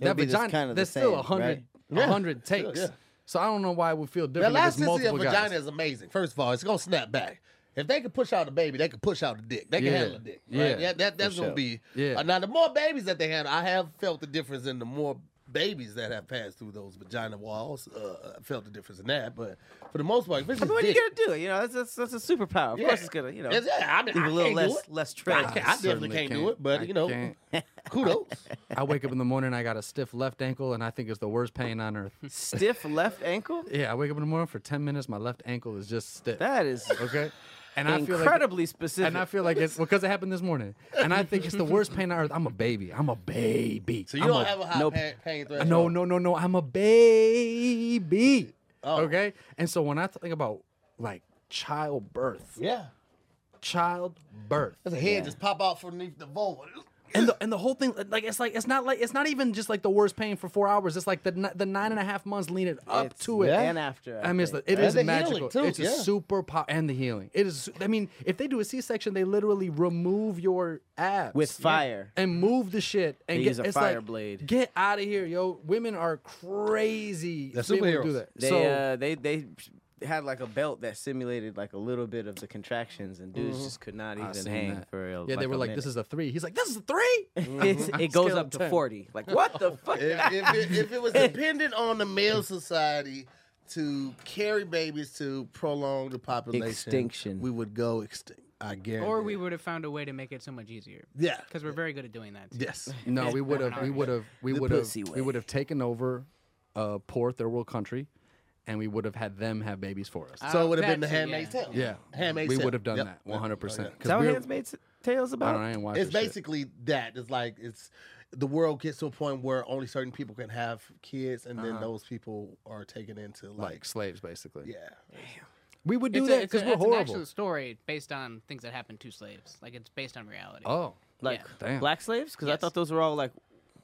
It'll That be vagina, kinda the that's still a hundred, right? a Yeah, hundred takes. yeah. So I don't know why it would feel different. if it's elasticity of vagina guys. is amazing. First of all, it's gonna snap back. If they can push out a baby, they can push out a dick. They can Yeah. handle a dick. Right? Yeah, Yeah, that, that's for gonna sure. be. Yeah. Uh, now, the more babies that they handle, I have felt the difference in the more babies that have passed through those vagina walls. Uh, I felt the difference in that. But for the most part, if it's I mean, just what are you gonna do? You know, that's that's, that's a superpower. Of Yeah. course, it's gonna. You know, It's- yeah, I mean, leave I a little can't do less it. less I, tread. can't, I definitely can't, do can't. it. But I you know, can't. kudos. I wake up in the morning, I got a stiff left ankle, and I think it's the worst pain on earth. Stiff left ankle. Yeah, I wake up in the morning for ten minutes, my left ankle is just stiff. That is okay, and I feel like incredibly specific. And I feel like it's because it happened this morning. And I think it's the worst pain on earth. I'm a baby. I'm a baby. So you I'm don't a- have a high nope. pain, pain threshold. no, no, no, no. I'm a baby. Oh. Okay. And so when I think about like childbirth, Yeah. childbirth, There's a head just pop out from underneath the vulva. And the and the whole thing, like it's like it's not like it's not even just like the worst pain for four hours. It's like the the nine and a half months leading up It's- to it. and after. I mean, it's, think. it And is the magical. too, It's a super power and the healing. It is. I mean, if they do a C-section, they literally remove your abs with fire. and move the shit and They get use a it's fire like, blade. Get out of here, yo! Women are crazy. They're to be able to do that. They so uh, they they had like a belt that simulated like a little bit of the contractions, and dudes mm-hmm. just could not even seen hang that. for. A, yeah, they were a like, "This is a three. He's like, "This is a three. It's- it mm-hmm. goes up to 10. forty. Like what the fuck? if, if, it, if it was dependent on the male society to carry babies to prolong the population, Extinction. we would go extinct. I guarantee. Or we would have found a way to make it so much easier. yeah, Because we're very good at doing that. too. yes. No, we would have. We would have. We would have. We would have taken over a poor third world country, and we would have had them have babies for us. So it would have been the that's it, Handmaid's yeah. Tale. yeah, Handmaid's we Tale. would have done Yep. that 100. percent Is that what Handmaid's Tale's I about? don't know. I ain't watched It's this shit. basically that. It's like it's the world gets to a point where only certain people can have kids, and then uh-huh. those people are taken into like like, slaves, basically. yeah. We would do It's, that it's, a, because we're it's an horrible. actual story based on things that happened to slaves. Like it's based on reality. Oh, Like Yeah. Damn. black slaves? Because I Yes. thought those were all like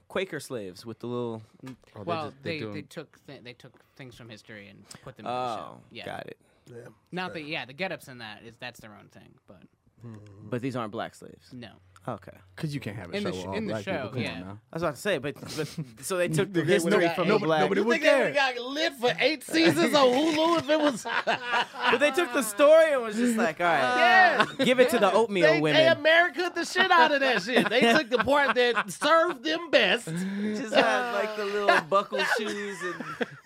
Quaker slaves with the little. Oh, they well, just- they they, do took th- they took things from history and put them in the oh, show. Oh, Yeah. got it. yeah. Not that yeah, the get-ups in that is that's their own thing, but hmm. But these aren't black slaves. no. Okay. Because you can't have a In show the with sh- all in the black people. show, Come yeah. on now. I was about to say, but, but so they took the They would've history got from eight- the black. nobody You would think they care. would have got lit for eight seasons on Hulu if it was? But they took the story and was just like, all right, give it to the oatmeal they, women. they America the shit out of that shit. They took the part that served them best. just had like the little buckle shoes and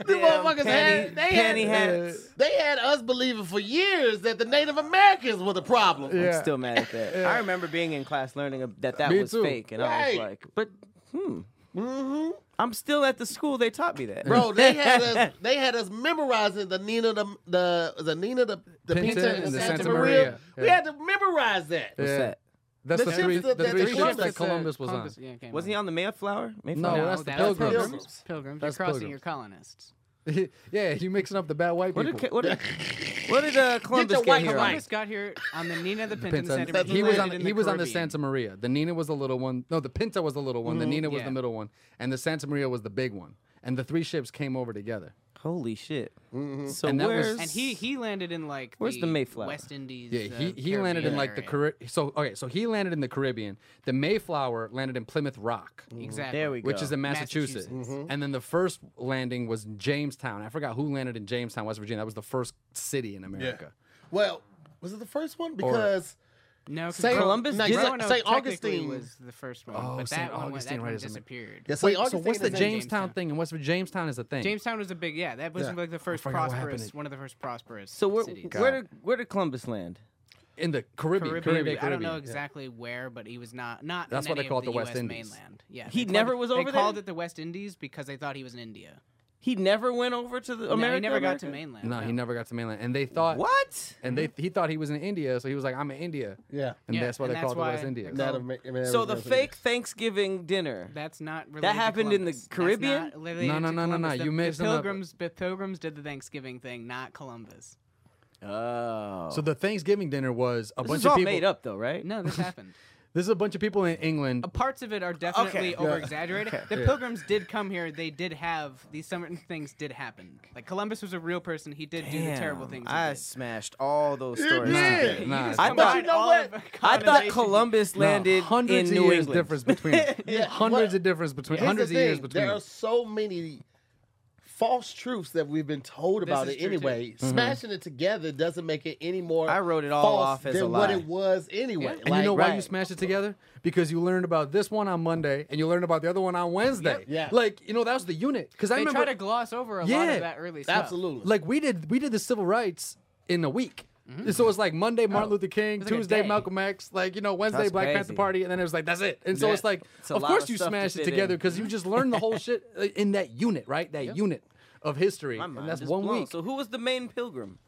The damn motherfuckers panty, had- they panty had- hats. They had us believing for years that the Native Americans were the problem. I'm still mad at that. I remember being in class learning that that Me was too. fake, and I was like, but hmm, Mm-hmm. I'm still at the school they taught me that. Bro, they had us. They had us memorizing the Nina, the the, the Nina, the the Pinta Pinta, and and the Santa, Santa Maria. Maria. We had to memorize that. What's Yeah. that? That's The the, three, that- the that three ships Columbus, that Columbus was Columbus, on. yeah, Wasn't on. he on the Mayflower? No, Mayflower? that's the that Pilgrims. Pilgrims. Pilgrims. That's You're crossing Pilgrims. your colonists. yeah, you mixing up the bad white What people. did, what did, what did uh, Columbus your get, here. Columbus got here on the Nina, the Pinta, and the Pinta. Santa He was on. landed in He was on the Santa Maria. The Nina was the little one. No, the Pinta was the little one. The Nina was Yeah. the middle one, and the Santa Maria was the big one. And the three ships came over together. Holy shit! Mm-hmm. So And that was- And he he landed in like Where's the Mayflower? West Indies. Yeah, uh, he, he landed in like the area. Caribbean. So okay, so he landed in the Caribbean. The Mayflower landed in Plymouth Rock, Exactly. There we go. which is in Massachusetts. Massachusetts. And then the first landing was Jamestown. I forgot who landed in Jamestown, West Virginia. That was the first city in America. Yeah. Well, was it the first one? Because No, 'cause Saint- Columbus no, did Saint- it? Roanoke Saint Augustine was the first one, Oh, but Saint that one, Augustine, that right, one is in disappeared. Yeah, Wait, Saint so what's the Jamestown Jamestown. thing? And what's the Jamestown is a thing? Jamestown was a big, yeah, that was Yeah. like the first forgot what happened prosperous, one of the first prosperous So where, cities. where did where did Columbus land? in the Caribbean. Caribbean, Caribbean. I don't know Caribbean. exactly where, but he was not not. That's in why they any call it the West US Indies. Mainland. Yeah, He they never called- was They over called it the West Indies because they thought he was in India. He never went over to the No, he never got to mainland. No, he never got to mainland, and they thought What? and they he thought he was in India, so he was like, "I'm in India," Yeah. and Yeah, that's why and they that's called it the West why Indies. they That called- of Ma- I mean, So the was- fake Thanksgiving dinner. That's not related. to happened in the Columbus. That's Caribbean? not related No, to no, no, no, no, Columbus. The- you the mixing up- Pilgrims. The Pilgrims did the Thanksgiving thing, not Columbus. Oh. So the Thanksgiving dinner was a this bunch is of all people. made up though, right? No, this happened. This is a bunch of people in England. Uh, Parts of it are definitely Okay. over exaggerated. The Pilgrims did come here. They did have these certain things did happen. Like Columbus was a real person. He did do the terrible things. I did. smashed all those stories. did. together. Nah, You I thought- you know what? I thought colonization. Columbus No, landed hundreds in of New years England. difference between them. Yeah, hundreds what- of difference between Here's hundreds of years between There are so many false truths that we've been told This about is it true, too. anyway. Mm-hmm. Smashing it together doesn't make it any more. I wrote it all off as than a what it was anyway. Yeah. And you know why you right. smashed it together? Because you learned about this one on Monday and you learned about the other one on Wednesday. Yep. Yeah. Like, you know, that was the unit. Because I They remember try to gloss over a lot of that early stuff. Absolutely. like we did we did the civil rights in a week. So it's like Monday Martin Luther King, was like Tuesday. Malcolm X, like you know Wednesday That's Black Panther. Party, and then it was like that's it. And so Yeah. it's like, It's of course of you stuff to it together because you just learned the whole shit uh, in that unit, right? That unit of history, and that's one blown. week. So who was the main pilgrim?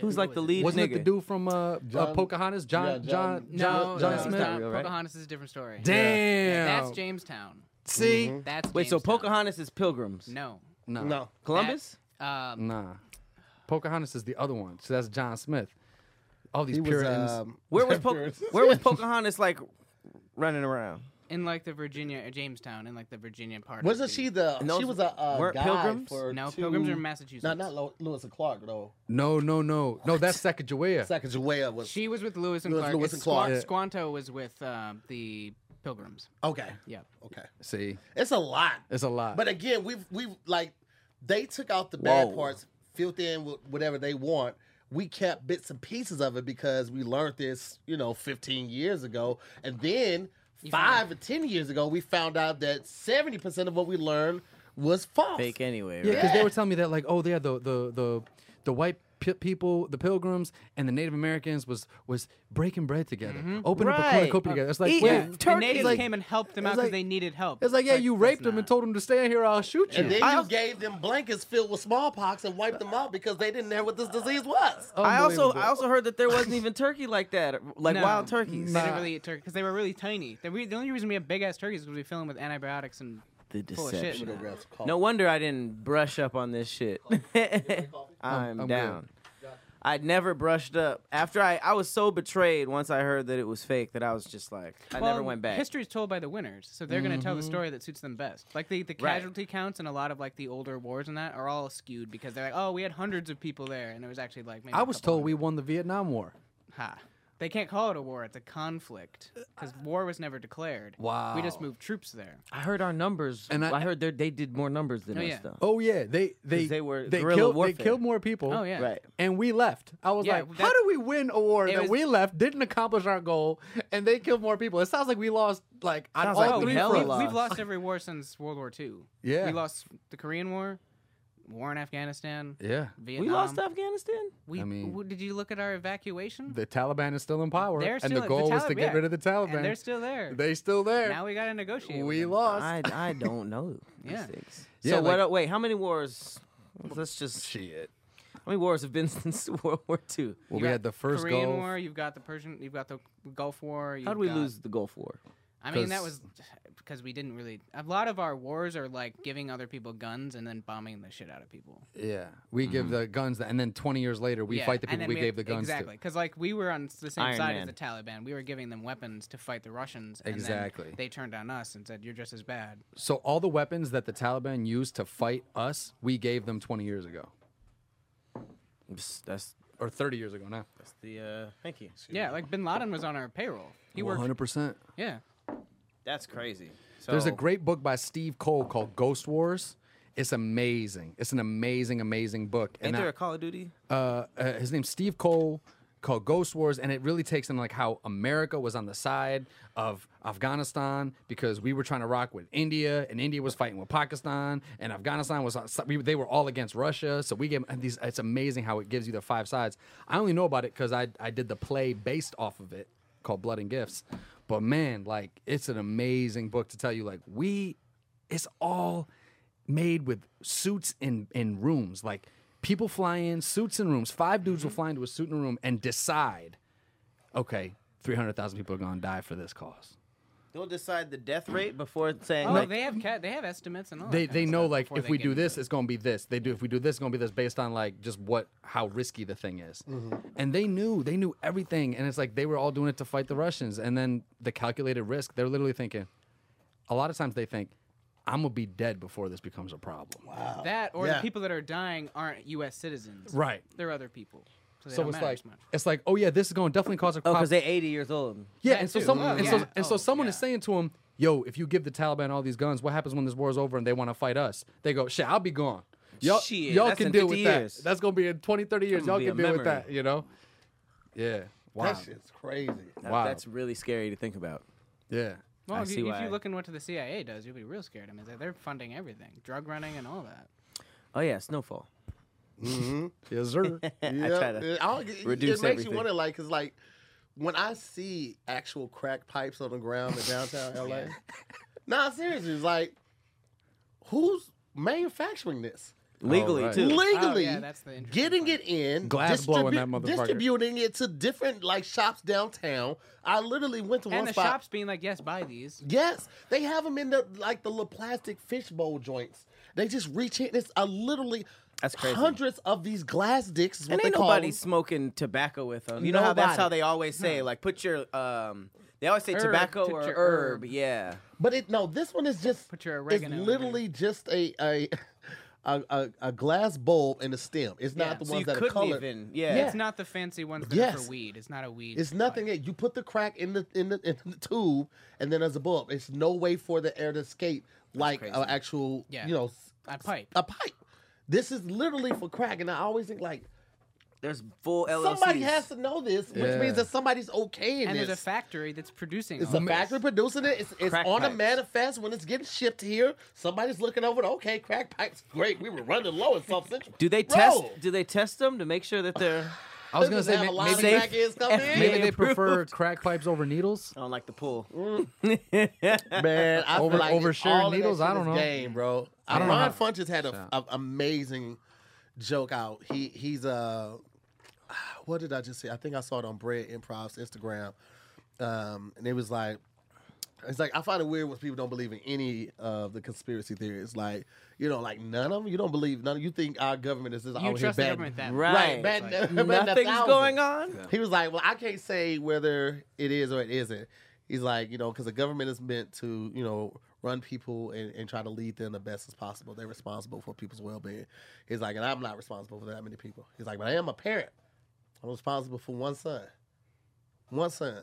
Who's like the lead Wasn't nigga? it the dude from uh, uh, Pocahontas, John, yeah, John, John- No, John, John no, Smith? real, right? Pocahontas is a different story. Damn. That's Jamestown. See, That's Wait, so Pocahontas is pilgrims. No. no, no. Columbus? Um, nah. Pocahontas is the other one. So that's John Smith. All these He was. Puritans. Um, Where was po- Where was Pocahontas like running around? in like the Virginia, uh, Jamestown, in like the Virginia part. of Wasn't the- she the? And those she was a uh, weren't guide Pilgrims? for No, two, Pilgrims are in Massachusetts. No, not Lo- Lewis and Clark though. no, no, no, no. That's Sacagawea. Sacagawea was. She was with Lewis and Lewis- Clark. Lewis and and Clark. Yeah. Squanto was with um, the Pilgrims. okay. Yeah. Okay. See, It's a lot. it's a lot. But again, we've we've like they took out the bad Whoa. parts, filled in with whatever they want. We kept bits and pieces of it because we learned this, you know, 15 years ago, and then five or 10 years ago, we found out that 70 percent of what we learned was false. Fake anyway, Yeah, because they were telling me that like, oh, yeah, the the the the white pi- people, the Pilgrims, and the Native Americans was was breaking bread together, mm-hmm. open up a Right. cornucopia together. It's like, Eating wait, Yeah, the turkey. natives like- came and helped them out because like- they needed help. it's like, yeah, you raped that's them and told them to stay here. I'll shoot you. And then I you also- gave them blankets filled with smallpox and wiped them out because they didn't know what this disease was. I also I also heard that there wasn't even turkey like that, like No, wild turkeys. They didn't really eat turkey because they were really tiny. The, re- the only reason we have big ass turkeys is because we fill them with antibiotics and The full of shit. deception. No. No wonder I didn't brush up on this shit. I'm, I'm down. I'd never brushed up after I I was so betrayed once I heard that it was fake that I was just like I never went back. History is told by the winners, so they're going to tell the mm-hmm. story that suits them best. Like the, the Right. casualty counts and a lot of like the older wars and that are all skewed because they're like, oh, we had hundreds of people there, and it was actually like maybe. I a was couple told we won the Vietnam War. Ha. They can't call it a war; it's a conflict because war was never declared. Wow. We just moved troops there. I heard our numbers, And and I- I, heard they they did more numbers than Oh, us yeah. though. Oh yeah, they they they were they guerrilla killed they killed more people. Oh yeah. Right. And we left. I was Yeah, like, that- how do we win a war It that was- we left, didn't accomplish our goal, and they killed more people? It sounds like we lost like on Sounds all like we three hella fronts. lost. We've lost every war since World War II. Yeah. We lost the Korean War, war in Afghanistan, Yeah. Vietnam. We lost Afghanistan. We, I mean- w- did you look at our evacuation? The Taliban is still in power, They're and the goal was to get yeah. rid of the Taliban. And they're still there. they still there. now we got to negotiate. we lost. I I don't know. these Yeah. things. Yeah, So like- what? Wait, how many wars? Let's just. Shit. How many wars have been since World War II? Well, You we had the first Korean Gulf. War. You've got the Persian. You've got the Gulf War. How you've did we got- lose the Gulf War? I mean, that was because we didn't really. A lot of our wars are like giving other people guns and then bombing the shit out of people. Yeah, we give the guns, that, and then 20 years later, we Yeah, fight the and people then we gave the guns exactly to. because like we were on the same Iron side Man. as the Taliban. We were giving them weapons to fight the Russians. and then Exactly. they turned on us and said, "You're just as bad." So all the weapons that the Taliban used to fight us, we gave them 20 years ago, That's that's, or 30 years ago now. that's the. Uh, thank you. Yeah, like Bin Laden was on our payroll. He worked. 100%. Yeah. That's crazy. So, There's a great book by Steve Coll called Ghost Wars. It's amazing. It's an amazing, amazing book. Ain't And there I- a Call of Duty? uh, uh, his name's Steve Coll. called Ghost Wars, and it really takes in like how America was on the side of Afghanistan because we were trying to rock with India, and India was fighting with Pakistan, and Afghanistan was we, they were all against Russia. So we gave these. It's amazing how it gives you the five sides. I only know about it because I I did the play based off of it called Blood and Gifts. But man, like it's an amazing book to tell you like we it's all made with suits in in rooms. Like people fly in suits in rooms. Five dudes will mm-hmm. fly into a suit in a room and decide, okay, three hundred thousand people are gonna die for this cause. They'll decide the death rate before saying Oh, like they have ca- they have estimates and all. They that they know like if we do this, it. it's gonna be this. They do if we do this, it's gonna be this based on like just what how risky the thing is. Mm-hmm. And they knew they knew everything, and it's like they were all doing it to fight the Russians. And then the calculated risk, they're literally thinking. A lot of times they think, I'm gonna be dead before this becomes a problem. Wow. That or Yeah. the people that are dying aren't U.S. citizens. Right. They're other people. So, So it's like much. it's like oh yeah, this is going to definitely cause a oh, because they're 80 years old. Yeah, That and so too. someone Oh, and so yeah. and so Oh, someone is saying to him, "Yo, if you give the Taliban all these guns, what happens when this war is over and they want to fight us?" They go, "Shit, I'll be gone. Y'all, Shit, y'all can in deal with years. that. That's gonna be in 20, 30 years. Y'all can a deal with that. You know? Yeah. Wow. That shit's crazy. That- Wow. That's really scary to think about. Yeah. Well, I if see you, if you look in what the CIA does, you'll be real scared. I mean, they're- they're funding everything, drug running and all that. Oh yeah, Snowfall. Mm-hmm. Yes, sir. I Yeah, try to it- I'll- it, reduce it makes everything. you wonder, like, cause like when I see actual crack pipes on the ground in downtown LA. nah, seriously, it's like who's manufacturing this? legally right. too. Legally, Oh, yeah, that's the interesting getting part. it in, Glass blowing that motherfucker. distributing it to different like shops downtown. I literally went to And one the spot. shops being like, yes, buy these. Yes, they have them in the like the little plastic fishbowl joints. They just reach in. It's a literally That's crazy. hundreds of these glass dicks. Is what And they ain't call nobody them. smoking tobacco with them. You know how that's Nobody. how they always say, like, put your um. They always say Herb, tobacco put or your herb. herb. Yeah. But it no, this one is just Put your it's oregano in literally just a a, a a a glass bulb and a stem. It's Yeah, not the So ones you that are couldn't colored. even. Yeah. Yeah. It's not the fancy ones that are Yes. for weed. It's not a weed. It's nothing. pipe. that You put the crack in the in the in the tube, and then there's a bulb. It's no way for the air to escape like crazy. an actual, Yeah. you know, s- A pipe. a pipe. This is literally for crack, and I always think like There's full LLCs. somebody has to know this, which Yeah. means that somebody's okay in And this. there's a factory that's producing It's all a this. factory producing it. It's, it's Crack on a manifest when it's getting shipped here. Somebody's looking over. it. Okay, crack pipes, great. We were running low in South Central. Do they Bro, test? Do they test them to make sure that they're I was gonna say have ma- maybe, of crackheads come maybe they approved. prefer crack pipes over needles. on like the pool? Man, I Over- like over it's sharing all of that needles? I don't know. Game, bro. I don't know Ron how- Funches had a, a amazing joke out. He he's uh, what did I just say? I think I saw it on Bread Improv's Instagram, um, and it was like. It's like I find it weird when people don't believe in any of the conspiracy theories. Like, you know, like none of them. You don't believe none. Of, you think our government is just You out here trust the bad- government that Right. bad- It's bad- like- bad Nothing's thousand. going on. He was like, "Well, I can't say whether it is or it isn't." He's like, you know, because the government is meant to, you know, run people and, and try to lead them the best as possible. They're responsible for people's well being. He's like, and I'm not responsible for that many people. He's like, but I am a parent. I'm responsible for one son, one son,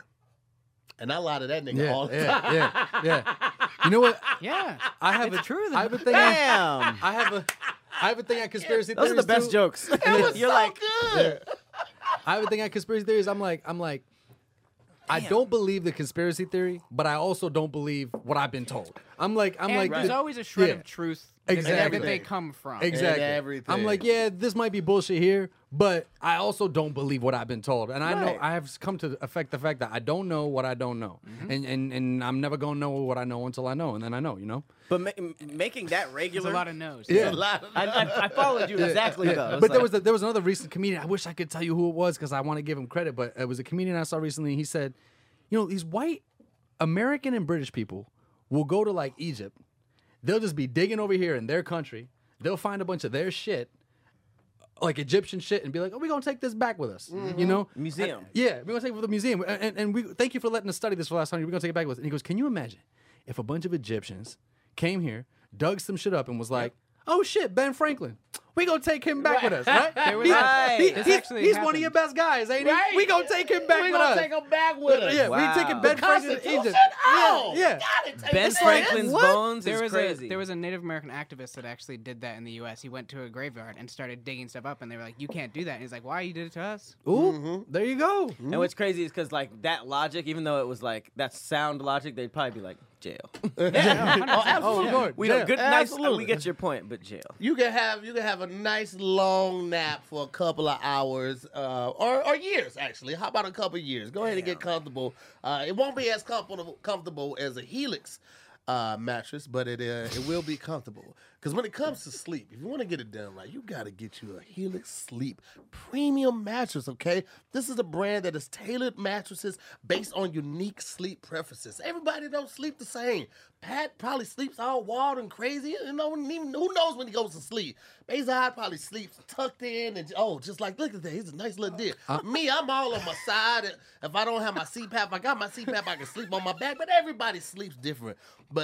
and I lie to that nigga Yeah, all the yeah, time. yeah, yeah. You know what? Yeah. I have It's a true, I have a thing. On, Damn. I have a. I have a thing on conspiracy Those are the best too. jokes. It was You're so like, good. I have a thing on conspiracy theories. I'm like, I'm like, I don't believe the conspiracy theory, but I also don't believe what I've been told. I'm like, I'm and like, there's the- always a shred yeah. of truth Exactly. that they come from. Exactly. everything. I'm like, yeah, this might be bullshit here, but I also don't believe what I've been told, and I know I have come to affect the fact that I don't know what I don't know, Mm-hmm. and, and and I'm never gonna know what I know until I know, and then I know, you know. but ma- making that There's regular. a lot of no's. Yeah. A lot of- I, I, I followed you exactly though. It's But there was a, there was another recent comedian. I wish I could tell you who it was because I want to give him credit. But it was a comedian I saw recently. He said, you know, these white American and British people will go to like Egypt. They'll just be digging over here in their country. They'll find a bunch of their shit, like Egyptian shit, and be like, "Oh, we're gonna take this back with us." You mm-hmm. know, Museum. And- yeah, we're gonna take it for the museum. And, and, and we thank you for letting us study this for the last time. We're gonna take it back with us. And he goes, "Can you imagine if a bunch of Egyptians came here, dug some shit up, and was like, oh shit, Ben Franklin." We gonna take him back with us, right? He- Right. he- This he's actually he's one of your best guys, ain't he? Right. We gonna take him back we with gonna take him back with us. Yeah, Wow. we taking Ben Franklin to Constitution? Egypt. Oh, Yeah, yeah. got it. Take Ben Franklin's What? bones There is was crazy. a there was a Native American activist that actually did that in the U.S. He went to a graveyard and started digging stuff up, and they were like, "You can't do that." And he's like, "Why you did it to us?" Ooh, mm-hmm. there you go. and what's crazy is because like that logic, even though it was like that sound logic, they'd probably be like jail. Oh, absolutely. Oh, Lord. we don't Yeah, good, nice. absolutely. We get your point, but jail. You can have you can have a nice long nap for a couple of hours, uh, or or years actually. How about a couple of years? Go ahead and get comfortable. Uh, it won't be as comfortable comfortable as a Helix uh, mattress, but it uh, it will be comfortable. Because when it comes to sleep, if you want to get it done right, you got to get you a Helix Sleep premium mattress. Okay, this is a brand that is tailored mattresses based on unique sleep preferences. Everybody don't sleep the same. Pat probably sleeps all wild and crazy. You know, even who knows when he goes to sleep. Behzad probably sleeps tucked in and oh, just like look at that, he's a nice little dick. Me, I'm all on my side. If I don't have my CPAP, I got my CPAP. I can sleep on my back. But everybody sleeps different. But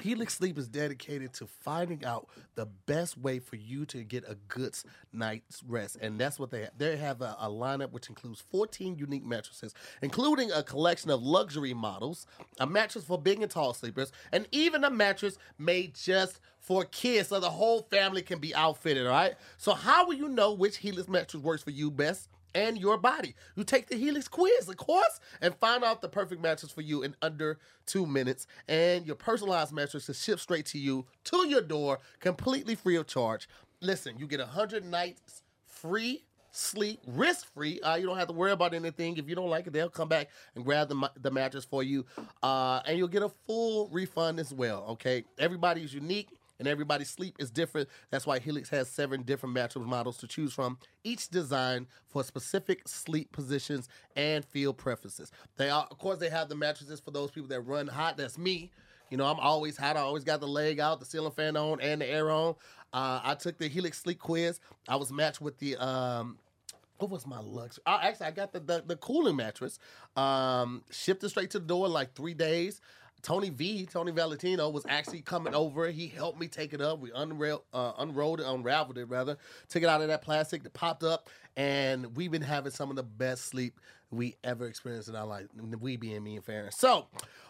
Helix Sleep is dedicated to finding out the best way for you to get a good night's rest. And that's what they have. They have a, a lineup which includes 14 unique mattresses, including a collection of luxury models, a mattress for big and tall sleepers, and even a mattress made just for kids so the whole family can be outfitted, all right? So, how will you know which Helix mattress works for you best? And your body. You take the Helix quiz, of course, and find out the perfect mattress for you in under two minutes. And your personalized mattress is shipped straight to you to your door, completely free of charge. Listen, you get 100 nights free sleep risk free uh, you don't have to worry about anything if you don't like it they'll come back and grab the, the mattress for you uh, and you'll get a full refund as well okay everybody is unique and everybody's sleep is different. That's why Helix has seven different mattress models to choose from, each designed for specific sleep positions and feel preferences. They are, of course, they have the mattresses for those people that run hot. That's me. You know, I'm always hot. I always got the leg out, the ceiling fan on, and the air on. Uh, I took the Helix Sleep Quiz. I was matched with the um, what was my luxury? Oh, actually, I got the, the the cooling mattress. Um, shipped it straight to the door in like three days. Tony V, Tony Valentino, was actually coming over. He helped me take it up. We unrailed, uh, unrolled it, unraveled it rather. Took it out of that plastic that popped up, and we've been having some of the best sleep we ever experienced in our life. We being me and Farron. So,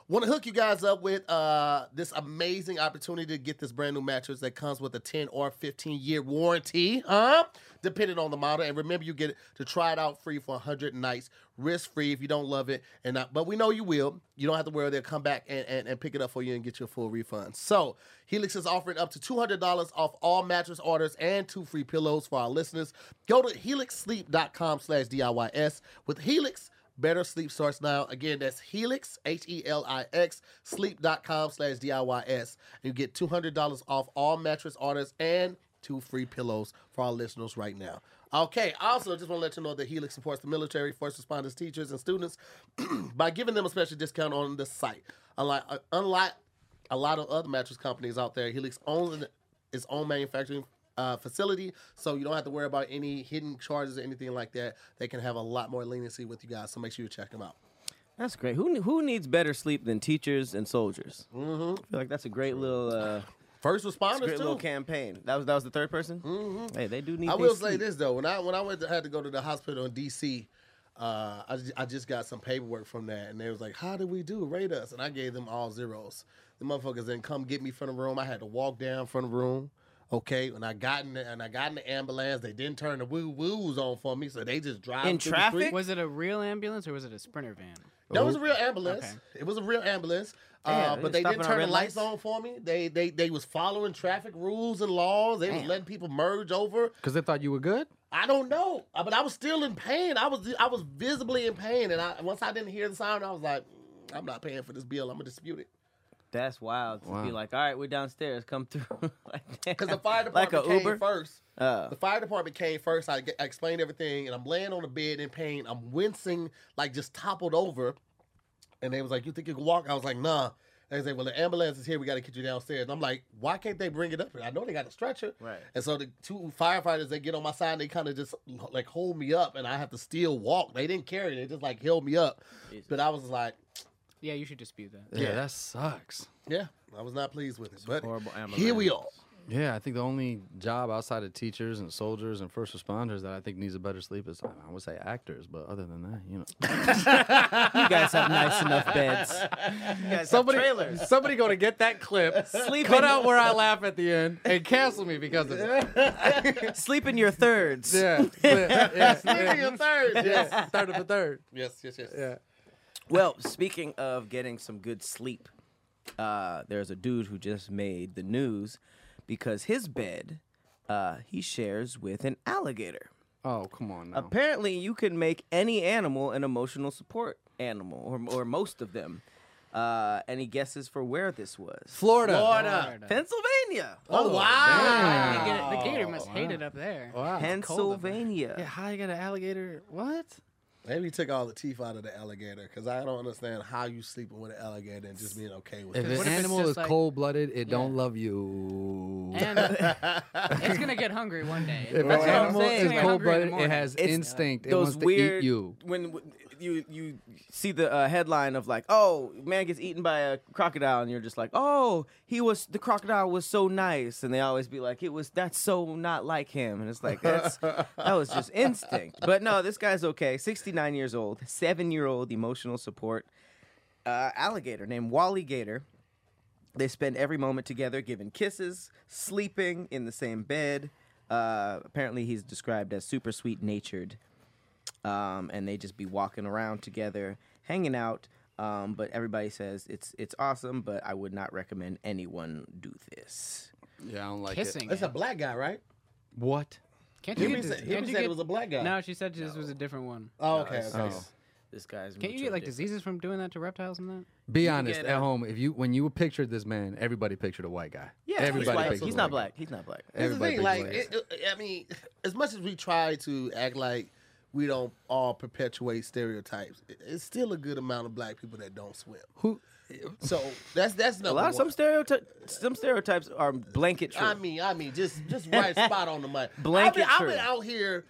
want to hook you guys up with uh, this amazing opportunity to get this brand new mattress that comes with a 10 or 15 year warranty, huh? Depending on the model. And remember, you get to try it out free for 100 nights, risk free if you don't love it. And uh, But we know you will. You don't have to worry. They'll come back and, and, and pick it up for you and get you a full refund. So, Helix is offering up to $200 off all mattress orders and two free pillows for our listeners. Go to helixsleep.com slash DIYS. With Helix, Better Sleep starts now. Again, that's Helix, H E L I X, sleep.com slash DIYS. You get $200 off all mattress orders and two free pillows for our listeners right now. Okay, also, just want to let you know that Helix supports the military, first responders, teachers, and students by giving them a special discount on the site. Unlike, uh, unlike a lot of other mattress companies out there, Helix owns its own manufacturing uh, facility, so you don't have to worry about any hidden charges or anything like that. They can have a lot more leniency with you guys, so make sure you check them out. That's great. Who who needs better sleep than teachers and soldiers? Mm-hmm. I feel like that's a great little uh, First that's responders great little campaign. That was that was the third person. Mm-hmm. Hey, they do need. I their will say this though, when I when I went to, had to go to the hospital in DC, uh, I, I just got some paperwork from that, and they was like, "How did we do? Rate us." And I gave them all zeros. The motherfuckers didn't come get me from the room. I had to walk down from the room. Okay, when I got in the, and I got in the ambulance, they didn't turn the woo woos on for me, so they just drive In through the traffic? Was it a real ambulance or was it a sprinter van? That was a real ambulance. Okay. It was a real ambulance. Damn, uh, but they didn't turn the lights lights? on for me. They they they was following traffic rules and laws. They was letting people merge over. Because they thought you were good? I don't know, Uh, but I was still in pain. I was I was visibly in pain, and I once I didn't hear the sound, I was like, "Mm, I'm not paying for this bill. I'm gonna dispute it. That's wild to be like, all right, we're downstairs. Come through. Because the fire department a came Uber. first. Uh, The fire department came first. I, I explained everything, and I'm laying on the bed in pain. I'm wincing, like just toppled over. And they was like, "You think you can walk?" I was like, "Nah." They say, "Well, the ambulance is here. We got to get you downstairs." And I'm like, "Why can't they bring it up here? I know they got a stretcher." Right. And so the two firefighters they get on my side, and they kind of just like hold me up, and I have to still walk. They didn't carry it; they just like held me up. Jesus. But I was like, Yeah, you should dispute that. Yeah, Yeah. that sucks. "Yeah, I was not pleased with it." But horrible here we are. Ambulance. Yeah, I think the only job outside of teachers and soldiers and first responders that I think needs a better sleep is I would say actors, but other than that, you know. You guys have nice enough beds. You guys have trailers. somebody going to get that clip, Sleep cut in- out where I laugh at the end, and cancel me because of it. Sleep in your thirds. Yeah, yeah, yeah, Sleep in your thirds. Yes. Third of a third. Yes, yes, yes. Yeah. Well, speaking of getting some good sleep, uh, there's a dude who just made the news because his bed uh, he shares with an alligator. Oh, come on now. Apparently, you can make any animal an emotional support animal, or, or most of them. Uh, any guesses for where this was? Florida. Florida. Pennsylvania. Oh, wow. The gator, the gator must hate it up there. Wow. Pennsylvania. Yeah, how you got an alligator? What? Maybe he took all the teeth out of the alligator because I don't understand how you sleeping with an alligator and just being okay with If it. an if an animal is like- cold blooded, it don't love you. And it's gonna get hungry one day. if an That's what I'm animal is It's cold hungry in the blooded, it has It's instinct. It Those wants to eat you. when when you you see the uh, headline of like, oh, man gets eaten by a crocodile, and you're just like, oh, he was the crocodile was so nice, and they always be like, it was that's so not like him, and it's like that's that was just instinct. But no, this guy's okay. 69 years old, seven year old emotional support uh, alligator named Wally Gator. They spend every moment together, giving kisses, sleeping in the same bed. Uh, apparently, he's described as super sweet natured. Um, and they just be walking around together, hanging out. Um, but everybody says it's it's awesome, but I would not recommend anyone do this. Yeah, I don't like Kissing. That's a black guy, right? What? Can't you Him get? said, dis- can't you said get it was a black guy. no, she said this was a different one. Oh, okay. This, okay. this- this guy's. Can't you get like different. diseases from doing that to reptiles and that? Be You honest. get, at uh, home, if you when you pictured this man, everybody pictured a white guy. Yeah, everybody. he's, white. pictured he's not white black. guy. He's not black. That's the Everybody thing. Like, it, it- I mean, as much as we try to act like we don't all perpetuate stereotypes, it's still a good amount of black people that don't swim. Who? So that's that's number A lot of one. some stereotypes. Some stereotypes are blanket true. I mean, I mean, just just right spot on the money. Blanket I've been, I've been out here.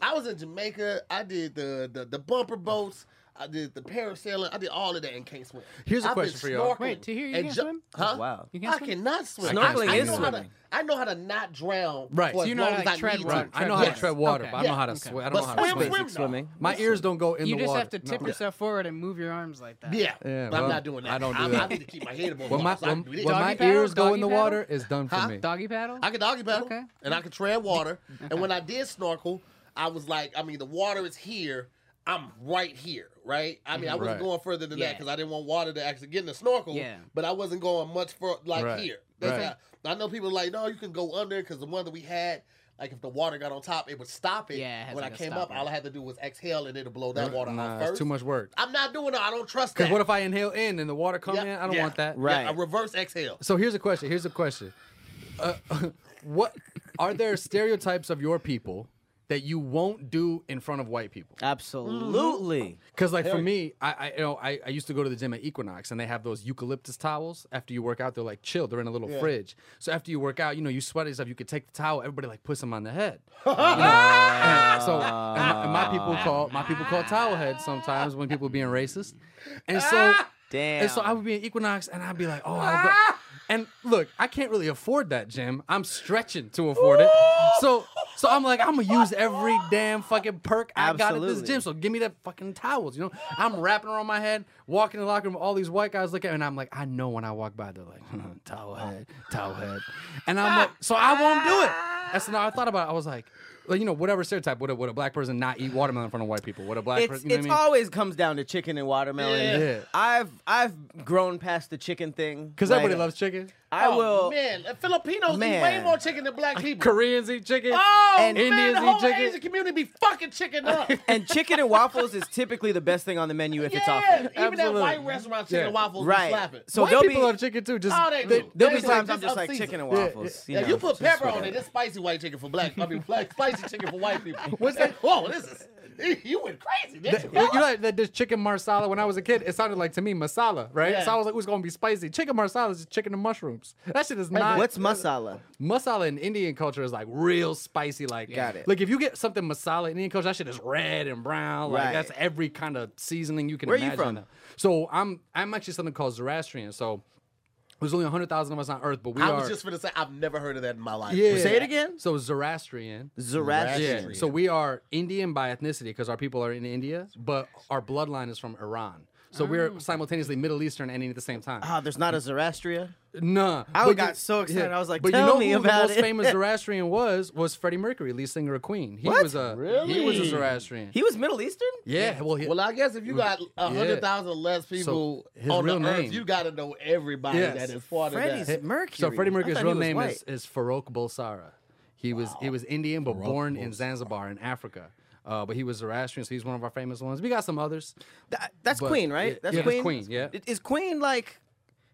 I was in Jamaica. I did the the, the bumper boats. I did the parasailing. I did all of that and can't swim. Here's a I've been question for y'all. Wait, to hear you can't ju- swim? Huh? Wow. You can't I swim? cannot swim. Snorkeling I, I is know How to, swimming. I know how to not drown. Right. For So as you know long how to, like, tread water. I know how to Yes. tread water, Okay. but I don't know how to Okay. swim. I don't But know how to swim, swim. swim, Basic swimming. My ears don't go in the water. You just have to tip No. yourself forward and move your arms like that. Yeah, Yeah, but I'm not doing that. I don't do I'm- that. I need to keep my head above When water. my when, can do this. when my paddle? ears go in the paddle? water, it's done for Huh? me. Doggy paddle. I can doggy paddle, Okay. and I can tread water. Mm-hmm. And when I did snorkel, I was like, I mean, the water is here. I'm right here, right? I mean, I wasn't Right. going further than that because I didn't want water to actually get in the snorkel. Yeah. But I wasn't going much for like Right. here. That's Right. not- I know people are like, no, you can go under because the one that we had, like if the water got on top, it would stop it. Yeah, it when like I a came up, stopper. all I had to do was exhale and it'll blow that water Nah, off it's first. too much work. I'm not doing it. I don't trust that. Because what if I inhale in and the water come Yeah, in? I don't yeah, want that. Right. Yeah, a reverse exhale. So here's a question. Here's a question. Uh, what are there stereotypes of your people that you won't do in front of white people? Absolutely. Mm-hmm. Because like for me, I, I you know I, I used to go to the gym at Equinox and they have those eucalyptus towels. After you work out, they're like chill. They're in a little fridge. So after you work out, you know you sweat and stuff. You could take the towel. Everybody like puts them on the head. You know? And so and my, and my people ah. call my people call towel heads sometimes when people are being racist. And so Damn. and so I would be in Equinox and I'd be like, oh, I'll go. And look, I can't really afford that gym. I'm stretching to afford it. So so I'm like, I'm gonna use every damn fucking perk I got at this gym. So give me that fucking towels, you know? I'm wrapping around my head, walking in the locker room, all these white guys look at me, and I'm like, I know when I walk by, they're like, towel head, towel head. And I'm like, so I won't do it. And so now I thought about it, I was like, like, you know, whatever stereotype, would a, would a black person not eat watermelon in front of white people? Would a black It's, person, you know it's I mean? always comes down to chicken and watermelon. Yeah. Yeah. I've I've grown past the chicken thing Because Like, everybody loves chicken. I oh, will. Man, uh, Filipinos eat way more chicken than black people. Koreans eat chicken. Oh, And man, Indians the eat whole chicken. Asian community be fucking chicken up. And chicken and waffles is typically the best thing on the menu if it's yeah, offered. even that Absolutely. white restaurant chicken Yeah. and waffles Right. be slapping. So White there'll people be love chicken too. Just Oh, they they, do. there'll be like times I'm just just like unseasoned. chicken and Yeah, waffles. yeah, know, you put pepper on it. It's spicy white chicken for black. I mean, black, spicy chicken for white people. What's that? Whoa, this is. You went crazy, didn't you? You know like that this chicken marsala when I was a kid, it sounded like to me masala, right? Yeah. So I was like, "Who's gonna be spicy?" Chicken marsala is just chicken and mushrooms. That shit is not. What's masala? masala in Indian culture is like real spicy. Like, Got it. Like if you get something masala in Indian culture, that shit is red and brown. Like Right. that's every kind of seasoning you can Where you imagine. from? So I'm I'm actually something called Zoroastrian. So There's only hundred thousand of us on Earth, but we I are. was just gonna say I've never heard of that in my life. yeah. Say it again. So Zoroastrian. Zoroastrian. Yeah. So we are Indian by ethnicity because our people are in India, but our bloodline is from Iran. So Oh. we're simultaneously Middle Eastern and Indian at the same time. Ah, there's not a Zoroastria. Nah. I but got you- so excited. I was like, but "Tell you know me who about the most it." famous Zoroastrian was? Was Freddie Mercury, lead singer of Queen. He What? was a really? he was a Really? Zoroastrian. He was Middle Eastern. yeah. Well, he, Well, I guess if you got a Yeah. hundred thousand less people his on real the earth, you got to know everybody Yes. that is part Freddie's of that. Mercury. So Freddie I Mercury's real name white. is, is Farouk Bulsara. He was he was Indian but born in Zanzibar in Africa. Uh, but he was Zoroastrian, so he's one of our famous ones. We got some others. That- that's But- Queen, right? yeah, That's yeah, that's Queen. Queen, yeah. Is Queen like?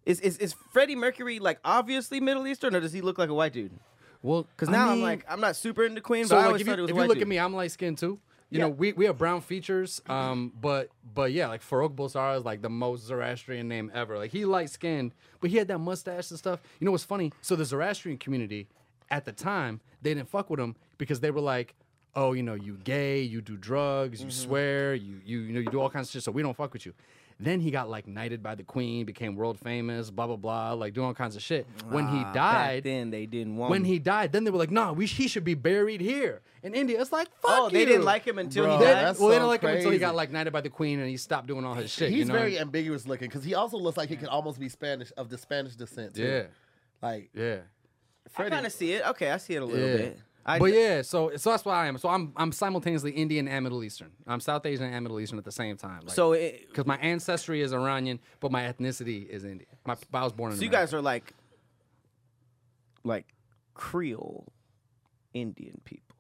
Is, is is Freddie Mercury like obviously Middle Eastern, or does he look like a white dude? Well, Because I now I'm mean- like I'm not super into Queen, so but I like always if thought you, it was if a you look dude. at me, I'm light skinned too. You Yeah. know, we, we have brown features, um, but but yeah, like Farouk Bulsara is like the most Zoroastrian name ever. Like he light skinned, but he had that mustache and stuff. You know what's funny? So the Zoroastrian community at the time they didn't fuck with him because they were like, oh, you know, you gay, you do drugs, you Mm-hmm. swear, you you you know, you do all kinds of shit. So we don't fuck with you. Then he got like knighted by the queen, became world famous, blah blah blah, like doing all kinds of shit. When he Ah, back died, then they didn't want. when him. he died, then they were like, "Nah, we he should be buried here in India." It's like, fuck oh, they didn't like him until Bro, he They- died. that's well, they so didn't like him until he got like knighted by the queen and he stopped doing all his shit. He's you know? very ambiguous looking because he also looks like he could almost be Spanish of the Spanish descent. Too. yeah, like yeah, I Freddie. kind of see it. Okay, I see it a little yeah. bit. I, but yeah, so so that's what I am. So I'm I'm simultaneously Indian and Middle Eastern. I'm South Asian and Middle Eastern at the same time. Like, So because my ancestry is Iranian, but my ethnicity is Indian. My, I was born in. so you guys are like, like Creole Indian people.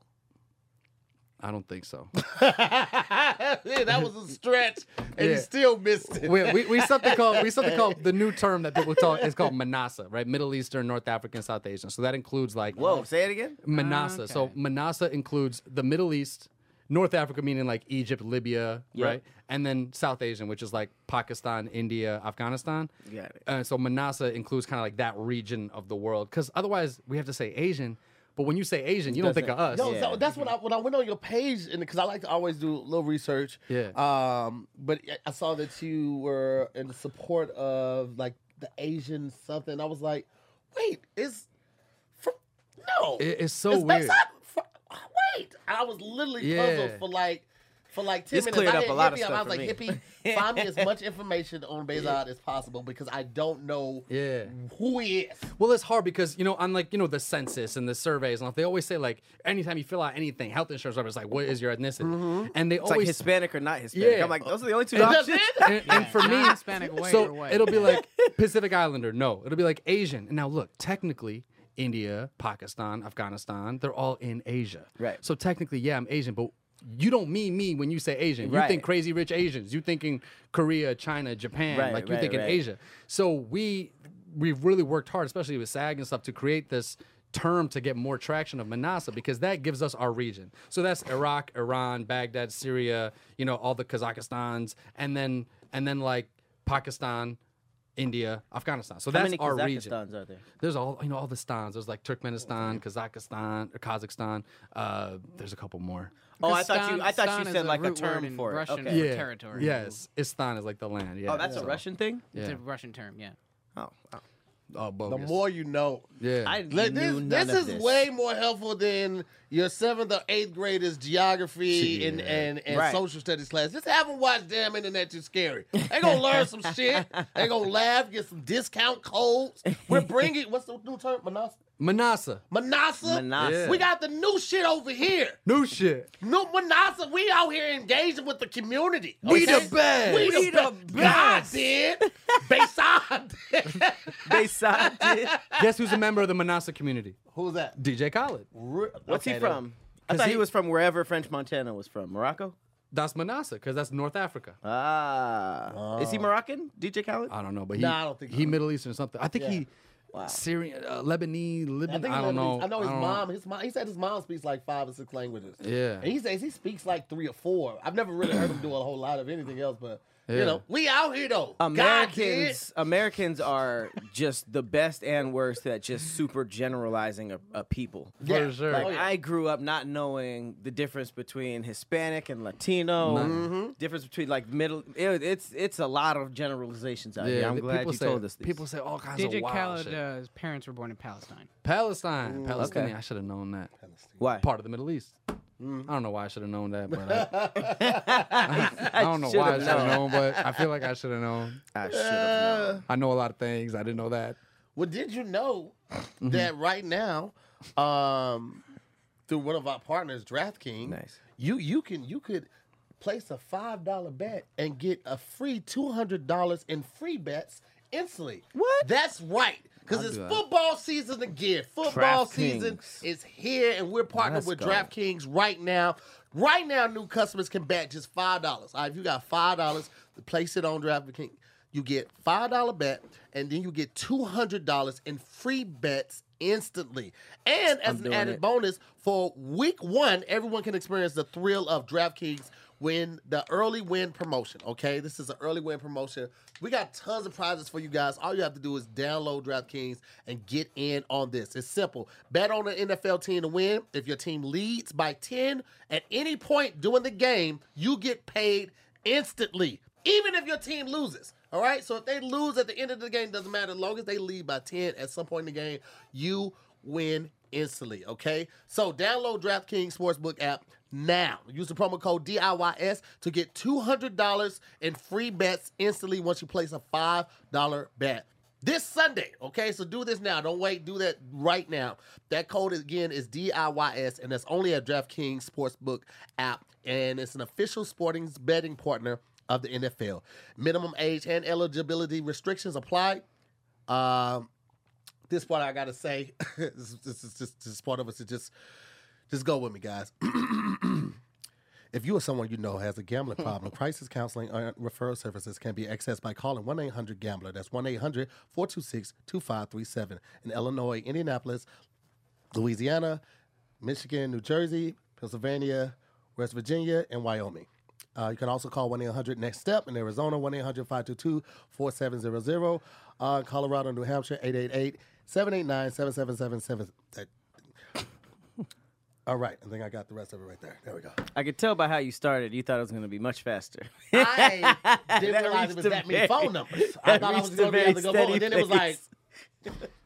I don't think so. yeah, that was a stretch, and Yeah. he still missed it. we, we, we something called we something called the new term that people talk is called MENASA, right? Middle Eastern, North African, South Asian. So that includes like Whoa, say it again. MENASA. So Okay. MENASA includes the Middle East, North Africa, meaning like Egypt, Libya, Yep. right? And then South Asian, which is like Pakistan, India, Afghanistan. Got it. Uh, so MENASA includes kind of like that region of the world. Because otherwise, we have to say Asian. But when you say Asian, you don't think of us. No, Yeah. so that's what I when I went on your page and because I like to always do a little research. Yeah. Um, but I- I saw that you were in the support of like the Asian something. I was like, wait, is for, no? It- it's so It's weird. based on- for- wait, I was literally Yeah. puzzled for like. For like ten This minutes, cleared I up hit a lot of Hippie up. stuff I was like, me. "Hippie, find me as much information on Behzad as possible because I don't know Yeah. who he is." Well, it's hard because you know, unlike you know the census and the surveys, and all, they always say like anytime you fill out anything, health insurance, whatever, it's like, what is your ethnicity? Mm-hmm. And they It's like always Hispanic or not Hispanic. Yeah. I'm like, those are the only two That's options. it? and, and for me, Non-Hispanic, white, so or white. it'll be like Pacific Islander. No, it'll be like Asian. And now look, technically, India, Pakistan, Afghanistan, they're all in Asia. Right. So technically, yeah, I'm Asian, but you don't mean me when you say Asian. You Right. think crazy rich Asians. You thinking Korea, China, Japan. Right, like you right, thinking. Asia. So we we've really worked hard, especially with SAG and stuff, to create this term to get more traction of MENASA because that gives us our region. So that's Iraq, Iran, Baghdad, Syria, you know, all the Kazakhstans, and then and then like Pakistan, India, Afghanistan. So that's our region. Are there? There's all you know all the stans. There's like Turkmenistan, Kazakhstan, or Kazakhstan. Uh, there's a couple more. Oh, I thought you. I thought Stan you is said like a root word term in for it. Russian Okay. for territory. Yes, Istan is like the land. Yeah. Oh, that's a so- Russian thing. It's Yeah. a Russian term, yeah. Oh, oh. Oh, The bogus. more you know. yeah. I Like, knew this none this of is this. way more helpful than your seventh or eighth graders geography and, Yeah. and, and Right. social studies class. Just have them watch damn internet too scary. They gonna learn some shit. They gonna laugh, get some discount codes. We're bringing what's the new term? MENASA. MENASA. MENASA. MENASA. We got the new shit over here. New shit. No MENASA. We out here engaging with the community. We okay? the best. We, We the, the best. God did. Behzad did. Behzad did. Guess who's a member of the MENASA community? Who's that? DJ Khaled. What's he from? I 'Cause thought he, he- was from wherever French Montana was from. Morocco. That's MENASA because that's North Africa. Ah, is he Moroccan? DJ Khaled? I don't know, but he, Nah, I don't think he so. Middle Eastern or something. I think Yeah. he Syrian, uh, Lebanese, I Lebanon. think I, don't know. I know his don't mom. His mom. He said his mom speaks like five or six languages. Yeah. And he says he speaks like three or four. I've never really heard him do a whole lot of anything else, but You know, we out here though. Americans Americans are just the best and worst at just super generalizing a, a people. Yeah. For sure. Like Oh, yeah. I grew up not knowing the difference between Hispanic and Latino, Mm-hmm. difference between like middle. It, it's it's a lot of generalizations out here. I'm the- glad people you say, told us this. People say all kinds DJ of wild Khaled, shit. uh, his parents were born in Palestine. Palestine, Palestinian. Okay. I should have known that. why? Part of the Middle East. Mm. I don't know why I should have known that, but I, I don't know why I should've known. known, but I feel like I should have known. I should have known. I know a lot of things. I didn't know that. Well, did you know Mm-hmm. that right now, um, through one of our partners, DraftKings, Nice. you you can you could place a five dollar bet and get a free two hundred dollars in free bets instantly. What? That's right. Because it's football season again. Football DraftKings. season is here, and we're partnered Let's with go. DraftKings right now. Right now, new customers can bet just five dollars. All right, if you got five dollars to place it on DraftKings, you get five dollar bet, and then you get two hundred dollars in free bets instantly. And as an added it. bonus for week one, everyone can experience the thrill of DraftKings win the early win promotion. Okay, this is an early win promotion. We got tons of prizes for you guys. All you have to do is download DraftKings and get in on this. It's simple. Bet on an NFL team to win. If your team leads by 10 at any point during the game, you get paid instantly, even if your team loses. All right, so if they lose at the end of the game, doesn't matter. As long as they lead by 10 at some point in the game, you win instantly. Okay, so download DraftKings Sportsbook app now. Use the promo code DIYS to get $200 in free bets instantly once you place a $5 bet. This Sunday, okay? So do this now. Don't wait. Do that right now. That code again is DIYS, and that's only at DraftKings Sportsbook app, and it's an official sporting betting partner of the NFL. Minimum age and eligibility restrictions apply. Um, this part I gotta say, this, this is just this is part of us So just, just go with me, guys. If you or someone you know has a gambling problem, crisis counseling or referral services can be accessed by calling 1 800 Gambler. That's 1 800 426 2537 in Illinois, Indianapolis, Louisiana, Michigan, New Jersey, Pennsylvania, West Virginia, and Wyoming. Uh, you can also call 1 800 Next Step in Arizona, 1 800 522 4700. Uh, Colorado, New Hampshire, 888 789 7777. All right, I think I got the rest of it right there. There we go. I could tell by how you started. You thought it was going to be much faster. I didn't That realize it reached was that many phone numbers. I thought I was going to be able to go home, and then it was like, pace.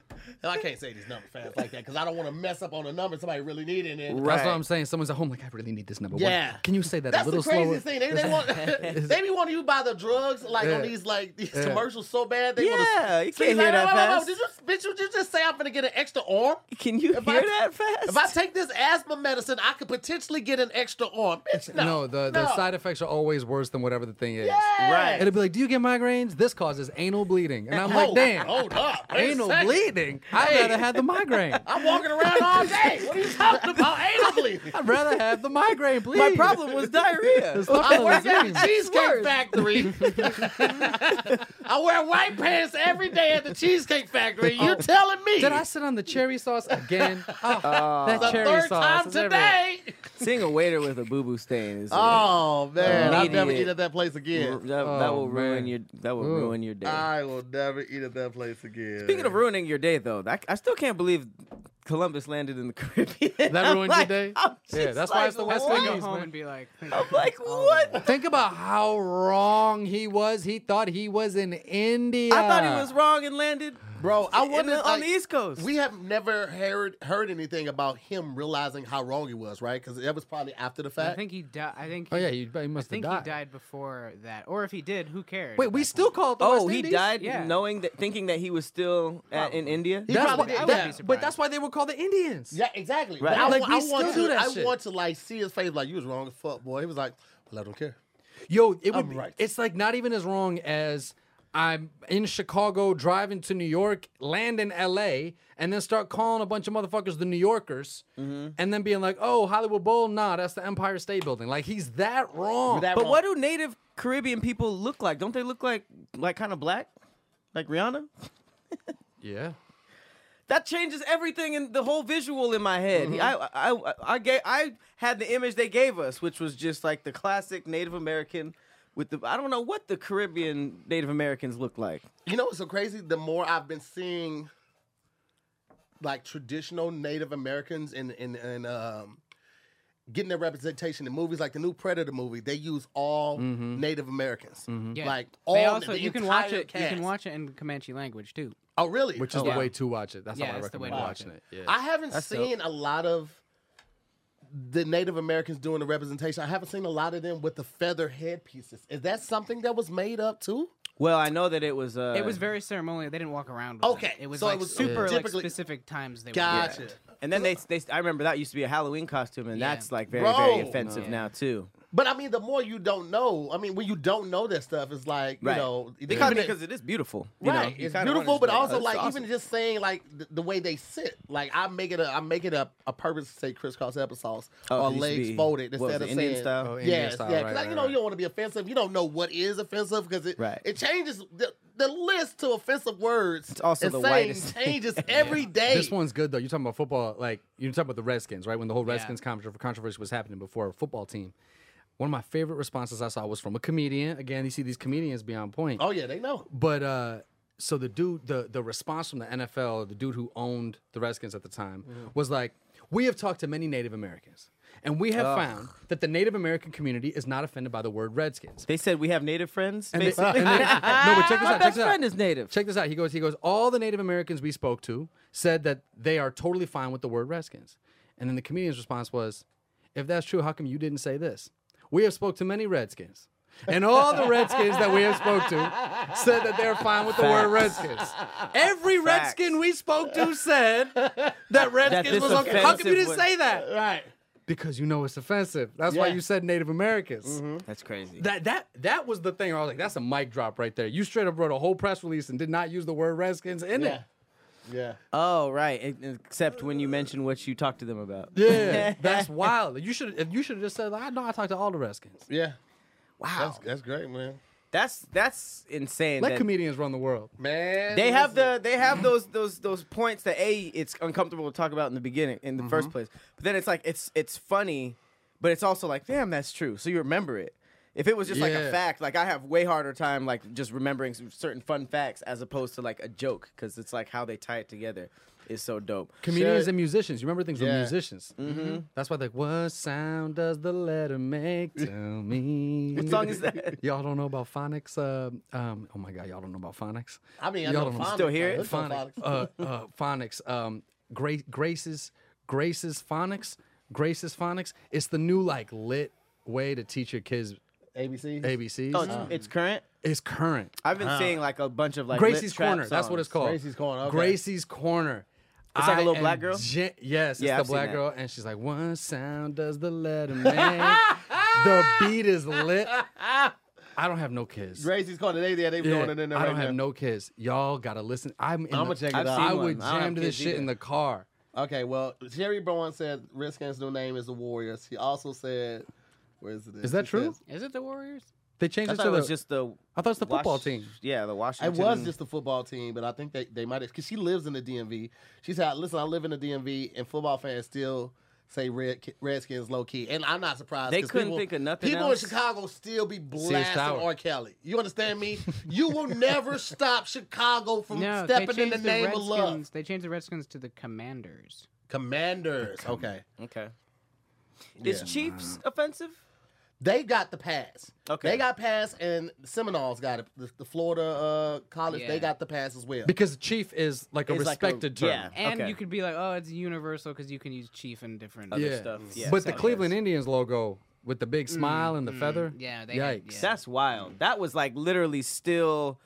and I can't say these numbers fast like that because I don't want to mess up on a number somebody really needed. And Right. That's what I'm saying. Someone's at home like, oh I really need this number. What- Yeah. Can you say that That's a little the craziest slower? thing. They, they want they be wanting you buy the drugs like on these like these Yeah. commercials so bad. They Yeah, wanna, you So can't he's hear that "Wait, wait, wait, fast." Did you, bitch, you just- just say I'm gonna get an extra arm? Can you If hear I- that fast? If I take this asthma medicine, I could potentially get an extra arm. Bitch, no, No, the, the side effects are always worse than whatever the thing is. Yeah. Right. It'll be like, do you get migraines? This causes anal bleeding. And I'm like, Hold- damn. hold up, Anal bleeding? I'd Hey. rather have the migraine. I'm walking around all day. What are you talking about? Anal bleeding. I'd rather have the migraine, please. My problem was diarrhea. I work at the That's Cheesecake. Factory. I wear white pants every day at the Cheesecake Factory. You're oh. telling me Did I sit on the cherry sauce again? Oh, uh, that the cherry third sauce. time today? Seeing a waiter with a boo boo stain is Oh man, I'll never eat at that place again. that, that Oh, will ruin your that will Ooh. ruin your day. I will never eat at that place again. Speaking of ruining your day, though, that, I still can't believe Columbus landed in the Caribbean. That I'm ruined your day? I'm Yeah, just that's why it's the West what? Go Indies, home man. and be like, I'm like, what? Think about how wrong he was. He thought he was in India. I thought he was wrong and landed bro, I in wonder the- on like, the East Coast. We have never heard heard anything about him realizing how wrong he was, right? Because that was probably after the fact. I think he died. I think. Oh yeah, he, he must have I think died. he died before that, or if he did, who cares? Wait, we still point? call it the oh, West he Indies? died Yeah. knowing that, thinking that he was still at, in India. He That's probably why, did. I wouldn't be but that's why they were called the Indians. Yeah, exactly. Right. But I, Like, wa- we I still want do to. that I shit. want to like see his face, like you was wrong as fuck, boy. He was like, "Well, I don't care." Yo, it would. Be- right. It's like not even as wrong as I'm in Chicago, driving to New York, land in L.A., and then start calling a bunch of motherfuckers the New Yorkers, Mm-hmm. and then being like, "Oh, Hollywood Bowl, nah, that's the Empire State Building." Like he's that wrong. That But wrong. what do native Caribbean people look like? Don't they look like like kind of black, like Rihanna? yeah. That changes everything in the whole visual in my head. He- I, I, I, I, gave, I had the image they gave us, which was just like the classic Native American with the I don't know what the Caribbean Native Americans look like. You know what's so crazy? The more I've been seeing like traditional Native Americans in in, in um getting their representation in movies like the new Predator movie, they use all Native Americans. Yeah. Like all they also the you can watch entire it. You can watch it in Comanche language too. Oh really? Which is Oh, the wow. way to watch it. That's Yeah, how I that's the way recommend to watching it. it. Yeah. I haven't That's seen a lot of the Native Americans doing the representation. I haven't seen a lot of them with the feather headpieces. Is that something that was made up too? Well, I know that it was. Uh, It was very ceremonial. They didn't walk around. With Okay, it. it was so it like was super like specific times. They Gotcha. Were And then they, they, I remember that used to be a Halloween costume, and Yeah. that's like very, Bro. very offensive No. now too. But I mean, the more you don't know, I mean, when you don't know that stuff, it's like you Right. know, Because, even if- because it is beautiful. You know, right, You it's beautiful, but also "Oh, like awesome." even just saying like the, the way they sit. Like I make it a I make it a, a purpose to say crisscross applesauce Oh, or it used to legs be- folded instead it, of Indian saying style? Oh, Indian yes, style, yeah, because right, you know right. you don't want to be offensive. You don't know what is offensive because it Right. it changes the, the list to offensive words. It's also and the saying whitest. changes every day. This one's good though. You're talking about football, like you're talking about the Redskins, right? When the whole Yeah. Redskins contro- controversy was happening before a football team. One of my favorite responses I saw was from a comedian. Again, you see these comedians be on point. oh yeah, they know. But uh so the dude, the the response from the NFL, the dude who owned the Redskins at the time, Mm-hmm. was like, "We have talked to many Native Americans, and we have found that the Native American community is not offended by the word Redskins." They said we have Native friends. And they- and they- no, but check this My out. Check best this friend out. is Native. Check this out. He goes. He goes. All the Native Americans we spoke to said that they are totally fine with the word Redskins. And then the comedian's response was, "If that's true, how come you didn't say this? We have spoke to many Redskins." And all the Redskins that we have spoke to said that they're fine with the word Redskins. Every Facts. Redskin we spoke to said that Redskins this was okay. How come you offensive didn't was- say that? Right. Because you know it's offensive. That's why Yeah. you said Native Americans. Mm-hmm. That's crazy. That that that was the thing. I was like, that's a mic drop right there. You straight up wrote a whole press release and did not use the word Redskins in Yeah. it. Yeah. oh, right. Except when you mention what you talked to them about. Yeah, that's wild. You should you should have just said, I know I talked to all the Redskins. Yeah. Wow. That's that's great, man. That's that's insane. Let that- comedians run the world. Man. They have the they have those those those points that a it's uncomfortable to talk about in the beginning in the Mm-hmm. first place, but then it's like it's it's funny, but it's also like damn that's true, so you remember it. If it was just like a Yeah. fact, like I have way harder time like just remembering s- certain fun facts as opposed to like a joke because it's like how they tie it together is so dope. Comedians Sure. and musicians. You remember things with Yeah. musicians. Mm-hmm. That's why they're like, what sound does the letter make? Tell me. What song is that? Y'all don't know about phonics? Uh, um, oh my God, y'all don't know about phonics? I mean, I Y'all know don't know. phonics, Still hear like, it? let's go phonics, phonics. uh, uh, phonics, um, Grace, Grace's, Grace's phonics, Grace's phonics. It's the new like lit way to teach your kids ABC. ABC. Oh, it's, it's current. it's current. I've been seeing like a bunch of like lit Gracie's trap Corner. That's what it's songs. called. Gracie's Corner, okay. Gracie's Corner. It's like a little black girl? gen- yes, Yeah, it's I've the seen black that. girl, and she's like, "What sound does the letter make?" the beat is lit. I don't have no kids. Gracie's Corner. They there. They Yeah, doing it in there I right don't have now. no kids. Y'all gotta listen. I'm. In I'ma the- check it I've out. seen I one. would I don't have jam to this kids shit either. in the car. Okay, well, Jerry Brown said Redskins' new name is the Warriors. He also said, "Where is it?" Is that He true? says- Is it the Warriors? They changed I it thought to it the. was just the. I thought it's the football Wash- team. Yeah, the Washington. It was just the football team, but I think they, they might have because she lives in the DMV. She said, "Listen, I live in the DMV, and football fans still say Red Redskins low key, and I'm not surprised. They 'cause couldn't people, think of nothing People else. in Chicago still be blasting Tower. R. Kelly. You understand me? you will never stop Chicago from No, they stepping in changed the name Redskins. of love. They changed the Redskins to the Commanders. Commanders. Okay, Okay. Is Yeah. Chiefs offensive? They got the pass. Okay. they got pass, and Seminoles got it. The, the Florida uh, college, Yeah. they got the pass as well. Because chief is like a It's like a- respected term. yeah. And Okay. you could be like, oh, it's universal because you can use chief in different Other Yeah. stuff. Yeah, but the so- Cleveland Indians logo with the big smile and the feather. yeah, they- Yikes. yeah. That's wild. That was like literally still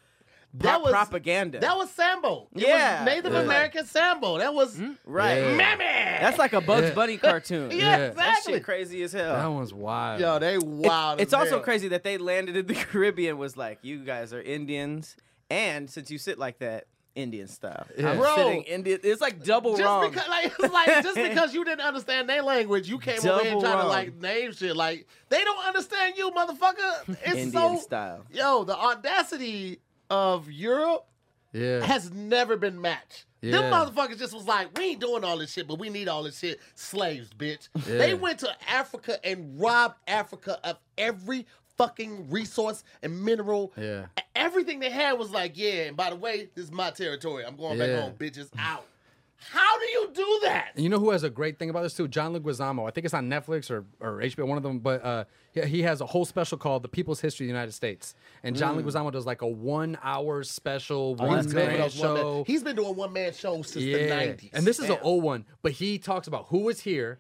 that pro- was propaganda. That was Sambo. It Yeah. was Native Yeah. American Sambo. That was mm-hmm. right. Yeah. Mammy. That's like a Bugs Yeah. Bunny cartoon. yeah, Yeah. That exactly. shit crazy as hell. That one's wild. Yo, they wild. it's as also hell. crazy that they landed in the Caribbean was like, you guys are Indians, and since you sit like that, Indian style. I'm Bro. sitting Indian. It's like double Just wrong. because, like, it's like just because you didn't understand their language, you came over here Double trying to like name shit. Like they don't understand you, motherfucker. It's Indian so style. Yo, the audacity of Europe Yeah. has never been matched. Them motherfuckers just was like, we ain't doing all this shit, but we need all this shit. Slaves, bitch. Yeah. They went to Africa and robbed Africa of every fucking resource and mineral. Yeah. Everything they had was like, yeah. And by the way, this is my territory. I'm going back home, bitches. Out. How do you do that? And you know who has a great thing about this too? John Leguizamo. I think it's on Netflix or, or HBO, one of them. But uh, he, he has a whole special called "The People's History of the United States." And John Leguizamo does like a one-hour special Mm. Oh, that's great. one-man Those one man- show. He's been doing one man shows since the 90s. And this is an old one, but he talks about who was here,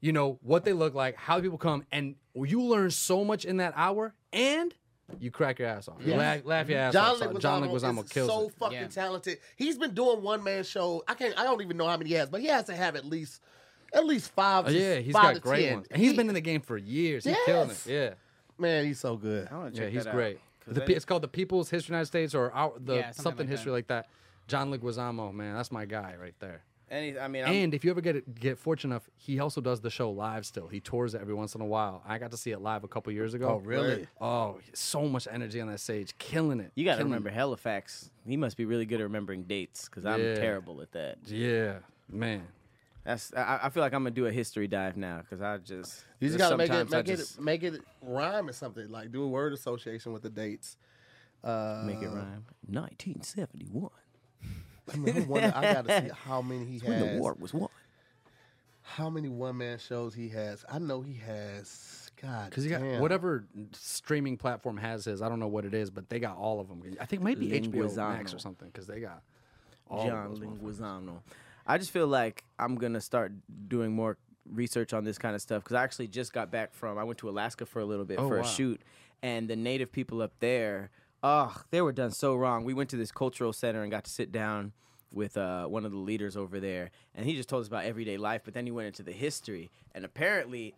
you know, what they look like, how people come, and you learn so much in that hour, and you crack your ass off. You laugh, laugh your ass John off. So Leguizamo, John Leguizamo is kills so it. fucking Yeah. talented. He's been doing one man show. I can't. I don't even know how many he has, but he has to have at least, at least five. Oh, yeah, he's five got to great 10. ones. And he's He- been in the game for years. He's killing it. Yeah. man. He's so good. I want to Yeah, he's that out, The, that it's called the People's History of the United States or our, the Yeah, something something, like history that. like that. John Leguizamo, man, that's my guy right there. Any, I mean, I'm, And if you ever get get fortunate enough, he also does the show live still. He tours it every once in a while. I got to see it live a couple years ago. Oh, really? Oh, so much energy on that stage, killing it. you got to remember it. Halifax. He must be really good at remembering dates because I'm Yeah. terrible at that. Yeah, man. That's I, I feel like I'm gonna do a history dive now because I just You just gotta make it, sometimes I make it, just make it rhyme or something. Like do a word association with the dates. Uh, make it rhyme. 1971 I, mean, I wonder- I gotta see how many he when has. the war was won. How many one man shows he has? I know he has. God, Because you got damn. whatever streaming platform has his. I don't know what it is, but they got all of them. I think maybe HBO Max or something because they got all John of those motherfuckers. Leguizamo. I just feel like I'm gonna start doing more research on this kind of stuff because I actually just got back from I went to Alaska for a little bit Oh, for wow. a shoot, and the native people up there, oh, they were done so wrong. We went to this cultural center and got to sit down with uh, one of the leaders over there, and he just told us about everyday life. But then he went into the history, and apparently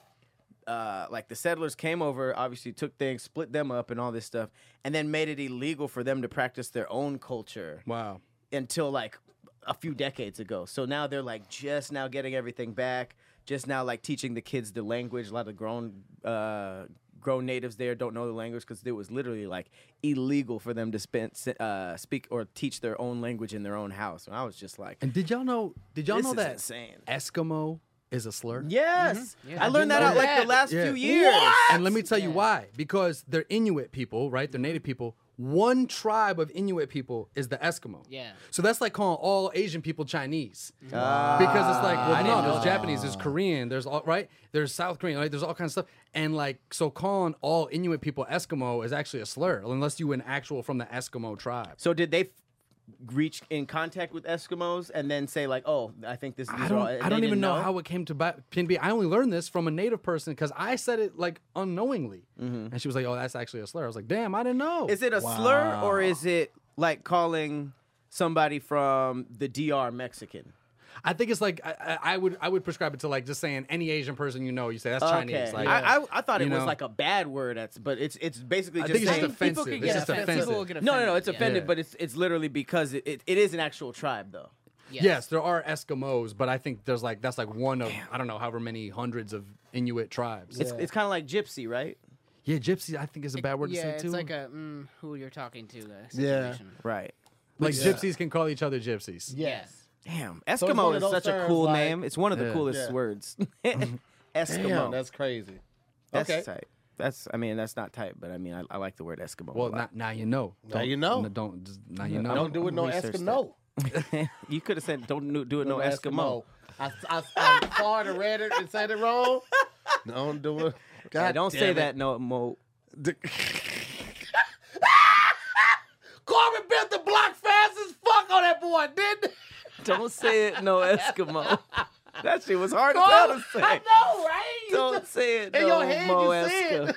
uh, like the settlers came over, obviously took things, split them up, and all this stuff, and then made it illegal for them to practice their own culture Wow. until like a few decades ago. So now they're like just now getting everything back, just now like teaching the kids the language. A lot of grown uh, grown natives there don't know the language because it was literally like illegal for them to spend, uh, speak or teach their own language in their own house. And I was just like, And did y'all know? Did y'all This know that insane. Eskimo is a slur? yes, Yeah. I learned that know out like the last Yeah. few years. And let me tell you why. Because they're Inuit people, right? They're native people. One tribe of Inuit people is the Eskimo. Yeah. So that's like calling all Asian people Chinese. Ah, because it's like, well, didn't no, there's that. Japanese, there's Korean, there's all right, there's South Korean, right? There's all kinds of stuff. And like, so calling all Inuit people Eskimo is actually a slur, unless you an actual from the Eskimo tribe. So did they f- reach in contact with Eskimos and then say like, "Oh, I think this"? These I don't. all, I don't even know, how it came to be. I only learned this from a native person because I said it like unknowingly, and she was like, "Oh, that's actually a slur." I was like, "Damn, I didn't know." Mm-hmm. Is it a slur or is it like calling somebody from the DR Mexican? I think it's like I, I I would I would prescribe it to like just saying any Asian person you know, you say that's Chinese. Okay, Like, I, I I thought it you was know? like a bad word, that's, but it's it's basically I just think it's just offensive. People can It's get just offended. offensive. People will get no, no, no, it's yeah. offended, Yeah. but it's it's literally because it, it, it is an actual tribe though. yes. there are Eskimos, but I think there's like that's like one of I don't know however many hundreds of Inuit tribes. It's it's kind of like gypsy, right? yeah, gypsy I think is a bad word yeah, to say too. it's like a mm, who you're talking to. The Yeah. Right. like Yeah. gypsies can call each other gypsies. Yes. Damn, Eskimo one of is such a cool like- name. It's one of the Yeah. coolest Yeah. words. Damn, Eskimo. that's crazy. That's okay. tight. That's I mean that's not tight, but I mean I, I like the word Eskimo. a Well, lot. now, now you know. Now Don't- you know. no, Don't just, now you know. Don't do it no research Eskimo. you could have said don't do- do it no, Eskimo. I, I, I farted and read it and said it wrong. Don't do it. God Hey, don't damn say it. that no mo. Corbin built the block fast as fuck on that boy, didn't he? Don't say it no Eskimo. that shit was hard as hell to say. I know, right? Don't say it In no your head, mo you Eskimo.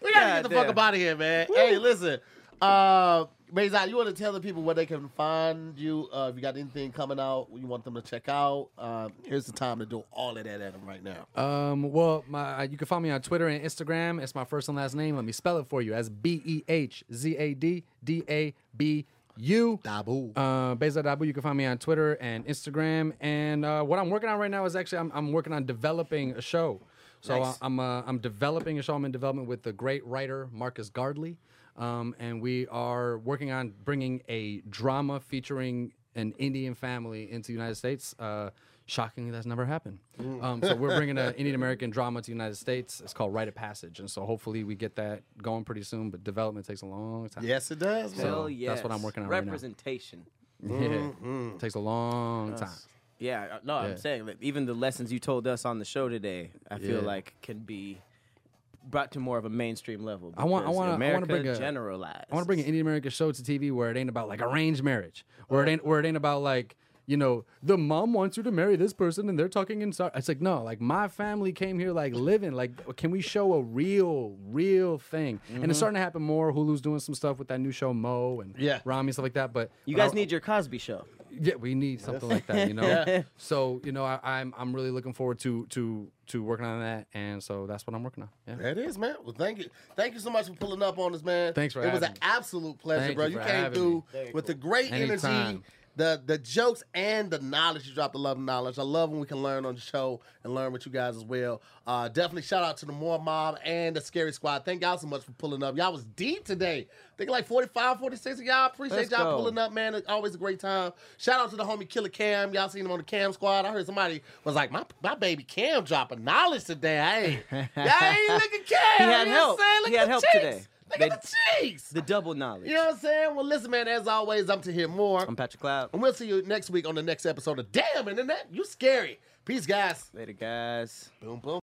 We gotta get the God fuck up out of here, man. Hey, listen. Uh Mazai, you want to tell the people where they can find you? Uh, if you got anything coming out, you want them to check out. Um, here's the time to do all of that at them right now. Um, well, my you can find me on Twitter and Instagram. It's my first and last name. Let me spell it for you as B E H Z A D D A B U. Dabu. Uh, Behzad Dabu. You can find me on Twitter and Instagram. And uh, what I'm working on right now is actually I'm, I'm working on developing a show. So Nice. I, I'm uh, I'm developing a show. I'm in development with the great writer Marcus Gardley, um, and we are working on bringing a drama featuring an Indian family into the United States. Uh, Shockingly, that's never happened. Um, so we're bringing an Indian American drama to the United States. It's called Rite of Passage, and so hopefully we get that going pretty soon. But development takes a long time. Yes, it does. Man. Hell yes. that's what I'm working on right now. Representation. Yeah, takes a long time. Yeah, uh, no, Yeah. I'm saying like, even the lessons you told us on the show today, I feel Yeah. like can be brought to more of a mainstream level. I want- I wanna- I wanna America bring a- generalized. I want to bring an Indian American show to TV where it ain't about like arranged marriage, where it ain't where it ain't about like you know the mom wants you to marry this person and they're talking inside. It's like no, like my family came here like living. Like, can we show a real, real thing? And Mm-hmm. it's starting to happen more. Hulu's doing some stuff with that new show Mo and Yeah. Ramy and stuff like that. But You but guys I- need your Cosby show. yeah, we need something like that, you know. yeah. So you know, I, I'm I'm really looking forward to to to working on that, and so that's what I'm working on. Yeah. That is, man. Well, thank you. Thank you so much for pulling up on us, man. Thanks for It was an me. absolute pleasure, Thank bro. you You came through Very with the great energy, Anytime. The the jokes, and the knowledge. You dropped the love and knowledge. I love when we can learn on the show and learn with you guys as well. Uh, definitely shout out to the More Mob and the Scary Squad. Thank y'all so much for pulling up. Y'all was deep today. I think like 45, 46 of y'all. Appreciate Let's y'all go. pulling up, man. It's always a great time. Shout out to the homie Killer Cam. Y'all seen him on the Cam Squad. I heard somebody was like, my, my baby Cam dropping knowledge today. Hey, y'all ain't looking Cam. He had you know what I'm help. saying? He had help cheeks. today. Look They- at the cheeks. The double knowledge. You know what I'm saying? Well, listen, man, as always, I'm to hear more. I'm Patrick Cloud. And we'll see you next week on the next episode of Damn Internet. You scary. Peace, guys. Later, guys. Boom, boom.